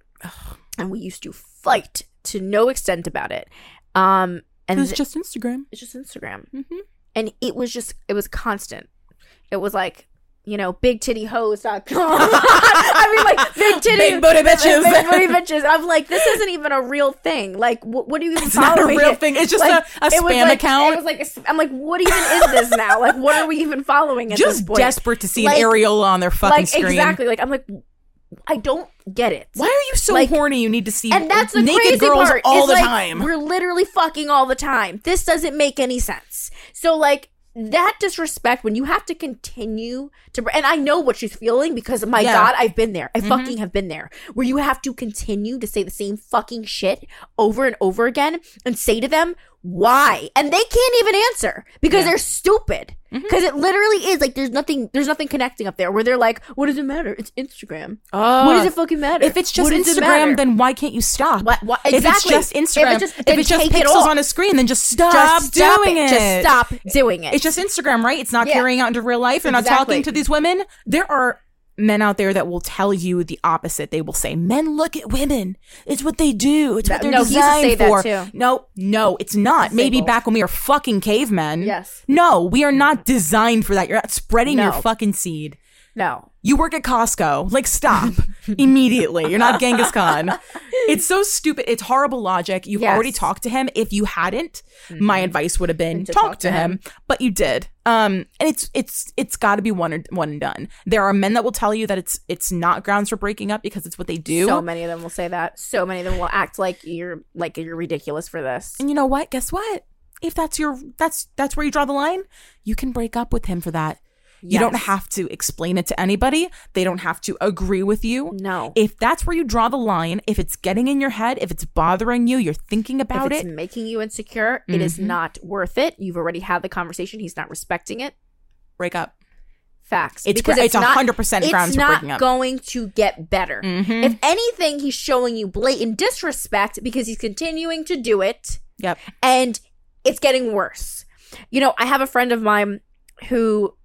Speaker 2: And we used to fight to no extent about it. Um, and
Speaker 1: It's
Speaker 2: th-
Speaker 1: just Instagram.
Speaker 2: it's just Instagram.
Speaker 1: Mm-hmm.
Speaker 2: And it was just, it was constant. It was like, you know, bigtittyhose.com. I mean, like, big titty.
Speaker 1: Big booty bitches.
Speaker 2: Big booty bitches. I'm like, this isn't even a real thing. Like, wh- what are you even
Speaker 1: It's not a real
Speaker 2: it?
Speaker 1: thing. It's just
Speaker 2: Like,
Speaker 1: a, a
Speaker 2: it
Speaker 1: spam
Speaker 2: like-
Speaker 1: account.
Speaker 2: It was like, a I'm like, what even is this now? Like, what are we even following at this
Speaker 1: just
Speaker 2: point?
Speaker 1: desperate to see
Speaker 2: Like-
Speaker 1: an areola on their fucking
Speaker 2: like,
Speaker 1: screen.
Speaker 2: exactly. Like, I'm like, I don't get it.
Speaker 1: Why are you so
Speaker 2: Like-
Speaker 1: horny? You need to see
Speaker 2: And that's the
Speaker 1: naked
Speaker 2: crazy
Speaker 1: girls
Speaker 2: part.
Speaker 1: all the
Speaker 2: like,
Speaker 1: time.
Speaker 2: We're literally fucking all the time. This doesn't make any sense. So like that disrespect when you have to continue to and I know what she's feeling because my
Speaker 1: Yeah.
Speaker 2: god I've been there. I
Speaker 1: Mhm.
Speaker 2: fucking have been there where you have to continue to say the same fucking shit over and over again and say to them why and they can't even answer because
Speaker 1: Yeah.
Speaker 2: they're stupid
Speaker 1: Mhm.
Speaker 2: because it literally is like there's nothing there's nothing connecting up there where they're like what does it matter it's Instagram
Speaker 1: Oh.
Speaker 2: what does it fucking matter
Speaker 1: If it's just
Speaker 2: What does it?
Speaker 1: Instagram, then why can't you stop?
Speaker 2: What- what-
Speaker 1: If it's
Speaker 2: exactly.
Speaker 1: just Instagram,
Speaker 2: If it's just-
Speaker 1: if it's just
Speaker 2: take it
Speaker 1: pixels on a screen, then just stop
Speaker 2: Just stop
Speaker 1: doing it.
Speaker 2: Just stop doing it.
Speaker 1: It's just Instagram, right? It's not
Speaker 2: Yeah.
Speaker 1: carrying out into real life. You're not talking to these women. There are men out there that will tell you the opposite. They will say, "Men look at women. It's what they do. It's what they're
Speaker 2: no, he used to
Speaker 1: designed for." No, no, it's not. Maybe back when we were fucking cavemen.
Speaker 2: Yes.
Speaker 1: No, we are not designed for that. You're not spreading your fucking seed.
Speaker 2: No.
Speaker 1: You work at Costco. Like, stop immediately. You're not Genghis Khan. It's so stupid. It's horrible logic. You've
Speaker 2: Yes. Mm-hmm.
Speaker 1: already talked to him. If you hadn't, my advice would have been
Speaker 2: To
Speaker 1: talk, to him. But you did. Um, and it's it's it's got to be one and one and done. There are men that will tell you that it's it's not grounds for breaking up because it's what they do.
Speaker 2: So many of them will say that. So many of them will act like you're like you're ridiculous for this.
Speaker 1: and you know what? Guess what? If that's your that's that's where you draw the line, you can break up with him for that. You don't have to explain it to anybody. They don't have to agree with you.
Speaker 2: No.
Speaker 1: If that's where you draw the line, if it's getting in your head, if it's bothering you, you're thinking about
Speaker 2: if it's
Speaker 1: it,
Speaker 2: making you insecure, it is
Speaker 1: Mhm.
Speaker 2: not worth it. You've already had the conversation. He's not respecting it.
Speaker 1: break up.
Speaker 2: Facts.
Speaker 1: It's
Speaker 2: Because
Speaker 1: it's
Speaker 2: not-
Speaker 1: hundred percent grounds
Speaker 2: It's
Speaker 1: for
Speaker 2: not
Speaker 1: breaking up.
Speaker 2: going to get better.
Speaker 1: Mhm.
Speaker 2: If anything, he's showing you blatant disrespect because he's continuing to do it.
Speaker 1: Yep.
Speaker 2: and it's getting worse. You know, I have a friend of mine who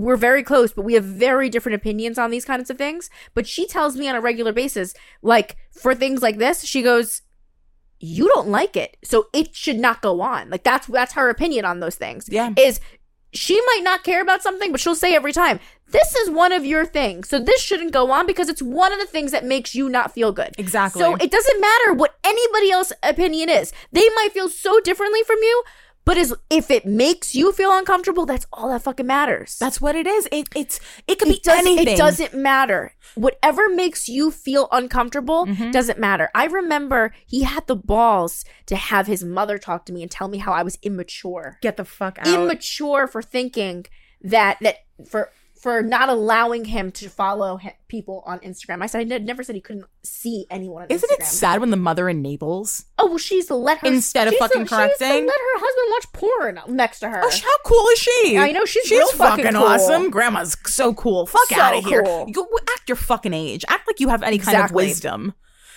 Speaker 2: we're very close, but we have very different opinions on these kinds of things. But she tells me on a regular basis, like for things like this, she goes, "You don't like it, so it should not go on." Like that's that's her opinion on those things.
Speaker 1: Yeah.
Speaker 2: Is she might not care about something, but she'll say every time, this is one of your things. So this shouldn't go on because it's one of the things that makes you not feel good.
Speaker 1: Exactly.
Speaker 2: So it doesn't matter what anybody else's opinion is. They might feel so differently from you, but as if it makes you feel uncomfortable, that's all that fucking matters.
Speaker 1: That's what it is. It it's it could be
Speaker 2: it doesn't,
Speaker 1: anything.
Speaker 2: It doesn't matter. Whatever makes you feel uncomfortable
Speaker 1: Mm-hmm.
Speaker 2: doesn't matter. I remember he had the balls to have his mother talk to me and tell me how I was immature.
Speaker 1: get the fuck out.
Speaker 2: Immature for thinking that that for for not allowing him to follow people on Instagram. I said I ne- never said he couldn't see anyone on
Speaker 1: Isn't
Speaker 2: Instagram.
Speaker 1: it sad when the mother enables?
Speaker 2: Oh well, she's to let her
Speaker 1: Instead of fucking
Speaker 2: she's to
Speaker 1: correcting?
Speaker 2: let her husband watch porn next to her.
Speaker 1: Oh, how cool is she?
Speaker 2: I know, she's
Speaker 1: she's
Speaker 2: real fucking cool.
Speaker 1: awesome. Grandma's so cool. Fuck
Speaker 2: So
Speaker 1: out of here.
Speaker 2: cool.
Speaker 1: You act your fucking age. Act like you have any kind of wisdom.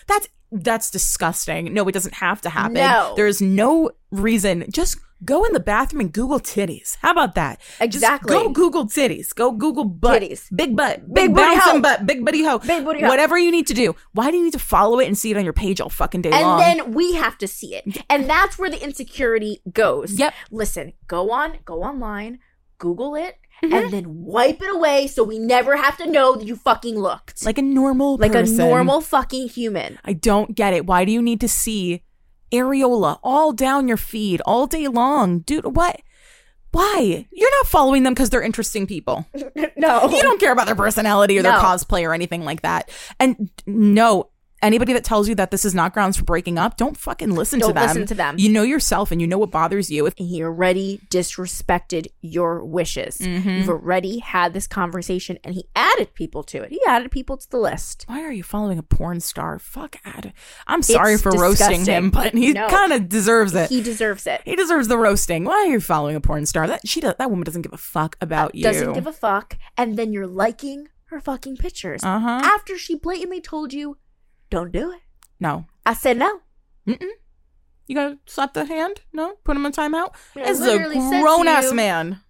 Speaker 1: That's that's disgusting. No, it doesn't have to happen.
Speaker 2: No.
Speaker 1: There is no reason. Just go in the bathroom and Google titties. How about that?
Speaker 2: Exactly.
Speaker 1: Just go Google titties. Go Google butt.
Speaker 2: Titties.
Speaker 1: Big butt.
Speaker 2: Big
Speaker 1: Big,
Speaker 2: booty hoe.
Speaker 1: butt. Big booty hoe.
Speaker 2: Big booty hoe.
Speaker 1: Whatever you need to do. Why do you need to follow it and see it on your page all fucking day
Speaker 2: and
Speaker 1: long?
Speaker 2: then we have to see it and that's where the insecurity goes
Speaker 1: Yep.
Speaker 2: listen go on go online google it
Speaker 1: Mm-hmm.
Speaker 2: and then wipe it away so we never have to know that you fucking looked
Speaker 1: like a normal
Speaker 2: like
Speaker 1: person.
Speaker 2: a normal fucking human
Speaker 1: I don't get it. Why do you need to see areola all down your feed all day long? Dude, what? Why? You're not following them because they're interesting people.
Speaker 2: no
Speaker 1: You don't care about their personality or their cosplay or anything like that. And no, anybody that tells you that this is not grounds for breaking up, don't fucking listen to them.
Speaker 2: Don't listen to them.
Speaker 1: You know yourself and you know what bothers you. If
Speaker 2: he already disrespected your wishes
Speaker 1: Mm-hmm.
Speaker 2: you've already had this conversation and he added people to it he added people to the list
Speaker 1: why are you following a porn star? Fuck Ad. I'm sorry
Speaker 2: It's
Speaker 1: for roasting him, but he
Speaker 2: No.
Speaker 1: kind of deserves it.
Speaker 2: he deserves it
Speaker 1: He deserves the roasting. Why are you following a porn star? That she does, that woman doesn't give a fuck about you.
Speaker 2: doesn't give a fuck and then you're liking her fucking pictures
Speaker 1: Uh huh.
Speaker 2: after she blatantly told you don't do it
Speaker 1: No.
Speaker 2: i said no
Speaker 1: Mm-mm. You gotta slap the hand? No. Put him in timeout.
Speaker 2: I
Speaker 1: This is a
Speaker 2: literally said to
Speaker 1: grown ass man.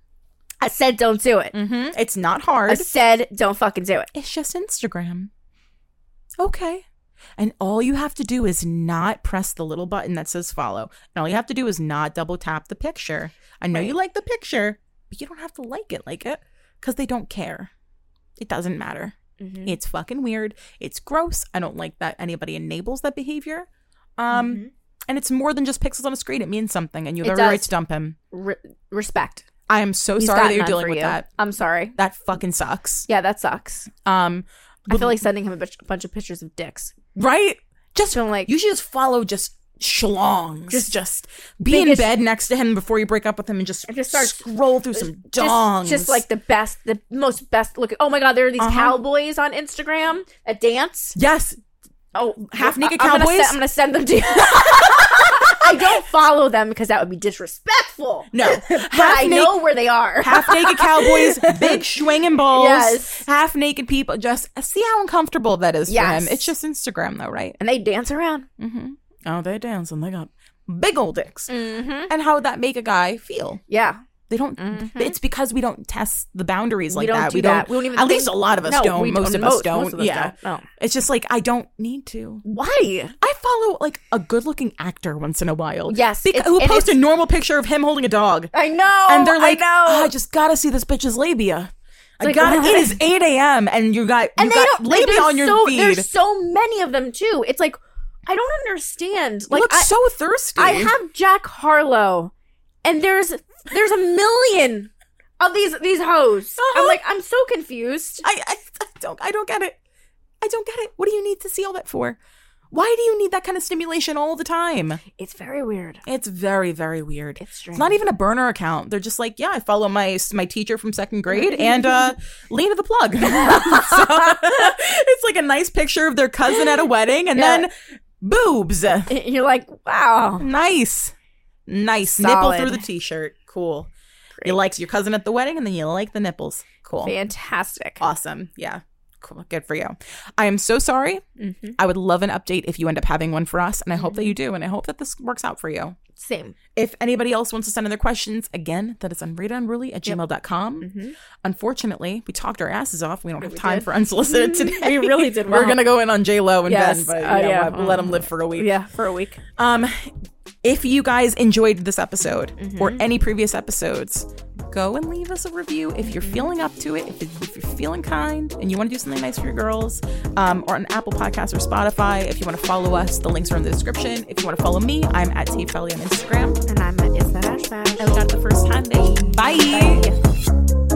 Speaker 2: i said don't do it
Speaker 1: Mm-hmm. It's not hard.
Speaker 2: i said don't fucking do it
Speaker 1: It's just Instagram. Okay. And all you have to do is not press the little button that says follow. And all you have to do is not double tap the picture. I know you like the picture, but you don't have to like it like it because they don't care. It doesn't matter.
Speaker 2: Mhm.
Speaker 1: It's fucking weird. It's gross. I don't like that anybody enables that behavior. Um,
Speaker 2: Mhm.
Speaker 1: and it's more than just pixels on a screen. It means something, and you have every right to dump him.
Speaker 2: Re- respect
Speaker 1: I am so
Speaker 2: He's
Speaker 1: sorry that you're dealing with
Speaker 2: you.
Speaker 1: that.
Speaker 2: i'm sorry
Speaker 1: That fucking sucks.
Speaker 2: yeah that sucks
Speaker 1: Um,
Speaker 2: i feel like sending him a bunch, bunch of pictures of dicks
Speaker 1: right? Just
Speaker 2: So like-
Speaker 1: you should just follow just schlongs.
Speaker 2: Just
Speaker 1: Just be in bed next to him before you break up with him, and just
Speaker 2: And just start-
Speaker 1: scroll through some dongs.
Speaker 2: just, just like the best the most best look oh my god there are these
Speaker 1: Uh-huh.
Speaker 2: cowboys on instagram that dance
Speaker 1: yes,
Speaker 2: oh
Speaker 1: Half naked
Speaker 2: I- I'm gonna
Speaker 1: cowboys?
Speaker 2: send- i'm gonna send them to you i don't follow them because that would be disrespectful
Speaker 1: no,
Speaker 2: but i know where they are
Speaker 1: half naked cowboys, big swinging balls,
Speaker 2: Yes.
Speaker 1: half naked people. Just see how uncomfortable that is
Speaker 2: Yes.
Speaker 1: for him. It's just Instagram, though, right?
Speaker 2: and they dance around
Speaker 1: Mm-hmm. Oh, they dance and they got big old dicks.
Speaker 2: mm-hmm.
Speaker 1: And how would that make a guy feel?
Speaker 2: yeah
Speaker 1: They don't. It's because we don't test the boundaries like
Speaker 2: we
Speaker 1: that.
Speaker 2: do
Speaker 1: we
Speaker 2: that
Speaker 1: don't.
Speaker 2: we don't even
Speaker 1: At
Speaker 2: think-
Speaker 1: least a lot of us
Speaker 2: No,
Speaker 1: don't. most of
Speaker 2: most-
Speaker 1: us don't.
Speaker 2: most of us
Speaker 1: yeah.
Speaker 2: don't. No.
Speaker 1: It's just like I don't need to.
Speaker 2: why
Speaker 1: I follow like a good-looking actor once in a while.
Speaker 2: Yes,
Speaker 1: Bec-
Speaker 2: it's-
Speaker 1: who
Speaker 2: and
Speaker 1: post a normal picture of him holding a dog,
Speaker 2: i know
Speaker 1: and they're like,
Speaker 2: i know
Speaker 1: "Oh, I just gotta see this bitch's labia. I
Speaker 2: like,
Speaker 1: got it. It is eight a.m. and you got
Speaker 2: and
Speaker 1: you
Speaker 2: they
Speaker 1: got
Speaker 2: don't
Speaker 1: labia on your
Speaker 2: so,
Speaker 1: feed.
Speaker 2: There's so many of them too. It's like I don't understand. Like
Speaker 1: Look
Speaker 2: I,
Speaker 1: so thirsty.
Speaker 2: I have Jack Harlow, and there's there's a million of these these hoes. I'm
Speaker 1: Uh-huh.
Speaker 2: like I'm so confused.
Speaker 1: I, I, I don't I don't get it. I don't get it. What do you need to see all that for? Why do you need that kind of stimulation all the time?
Speaker 2: It's very weird.
Speaker 1: It's very very weird.
Speaker 2: It's strange.
Speaker 1: It's not even a burner account. They're just like, yeah, I follow my my teacher from second grade and uh Lena the plug. So, it's like a nice picture of their cousin at a wedding and
Speaker 2: Yeah.
Speaker 1: then boobs.
Speaker 2: You're like wow.
Speaker 1: Nice. Nice. Nipple through the t-shirt. Cool. You like your cousin at the wedding and then you like the nipples. Cool.
Speaker 2: Fantastic.
Speaker 1: Awesome. Yeah. Cool. Good for you. I am so sorry.
Speaker 2: Mhm.
Speaker 1: I would love an update if you end up having one for us. And I hope that
Speaker 2: Mm-hmm.
Speaker 1: you do. And I hope that this works out for you.
Speaker 2: Same.
Speaker 1: If anybody else wants to send in their questions, again, that is unratedunruly at gmail.com.
Speaker 2: Mhm.
Speaker 1: Unfortunately, we talked our asses off. We don't have
Speaker 2: We
Speaker 1: time
Speaker 2: did.
Speaker 1: for unsolicited today.
Speaker 2: We really did
Speaker 1: We're going to go in on J-Lo and
Speaker 2: Yes.
Speaker 1: Ben, but
Speaker 2: Uh,
Speaker 1: know
Speaker 2: yeah.
Speaker 1: We'll let them live for a week.
Speaker 2: Yeah, for a week.
Speaker 1: Um, if you guys enjoyed this episode
Speaker 2: Mm-hmm.
Speaker 1: or any previous episodes, go and leave us a review if you're feeling up to it, if, if you're feeling kind and you want to do something nice for your girls, um, or on Apple Podcasts or Spotify. If you want to follow us, the links are in the description. If you want to follow me, I'm at Tate Felly on Instagram.
Speaker 2: And I'm at Is That Ash Bash?
Speaker 1: And we got it the first time, baby. Bye.
Speaker 2: Bye.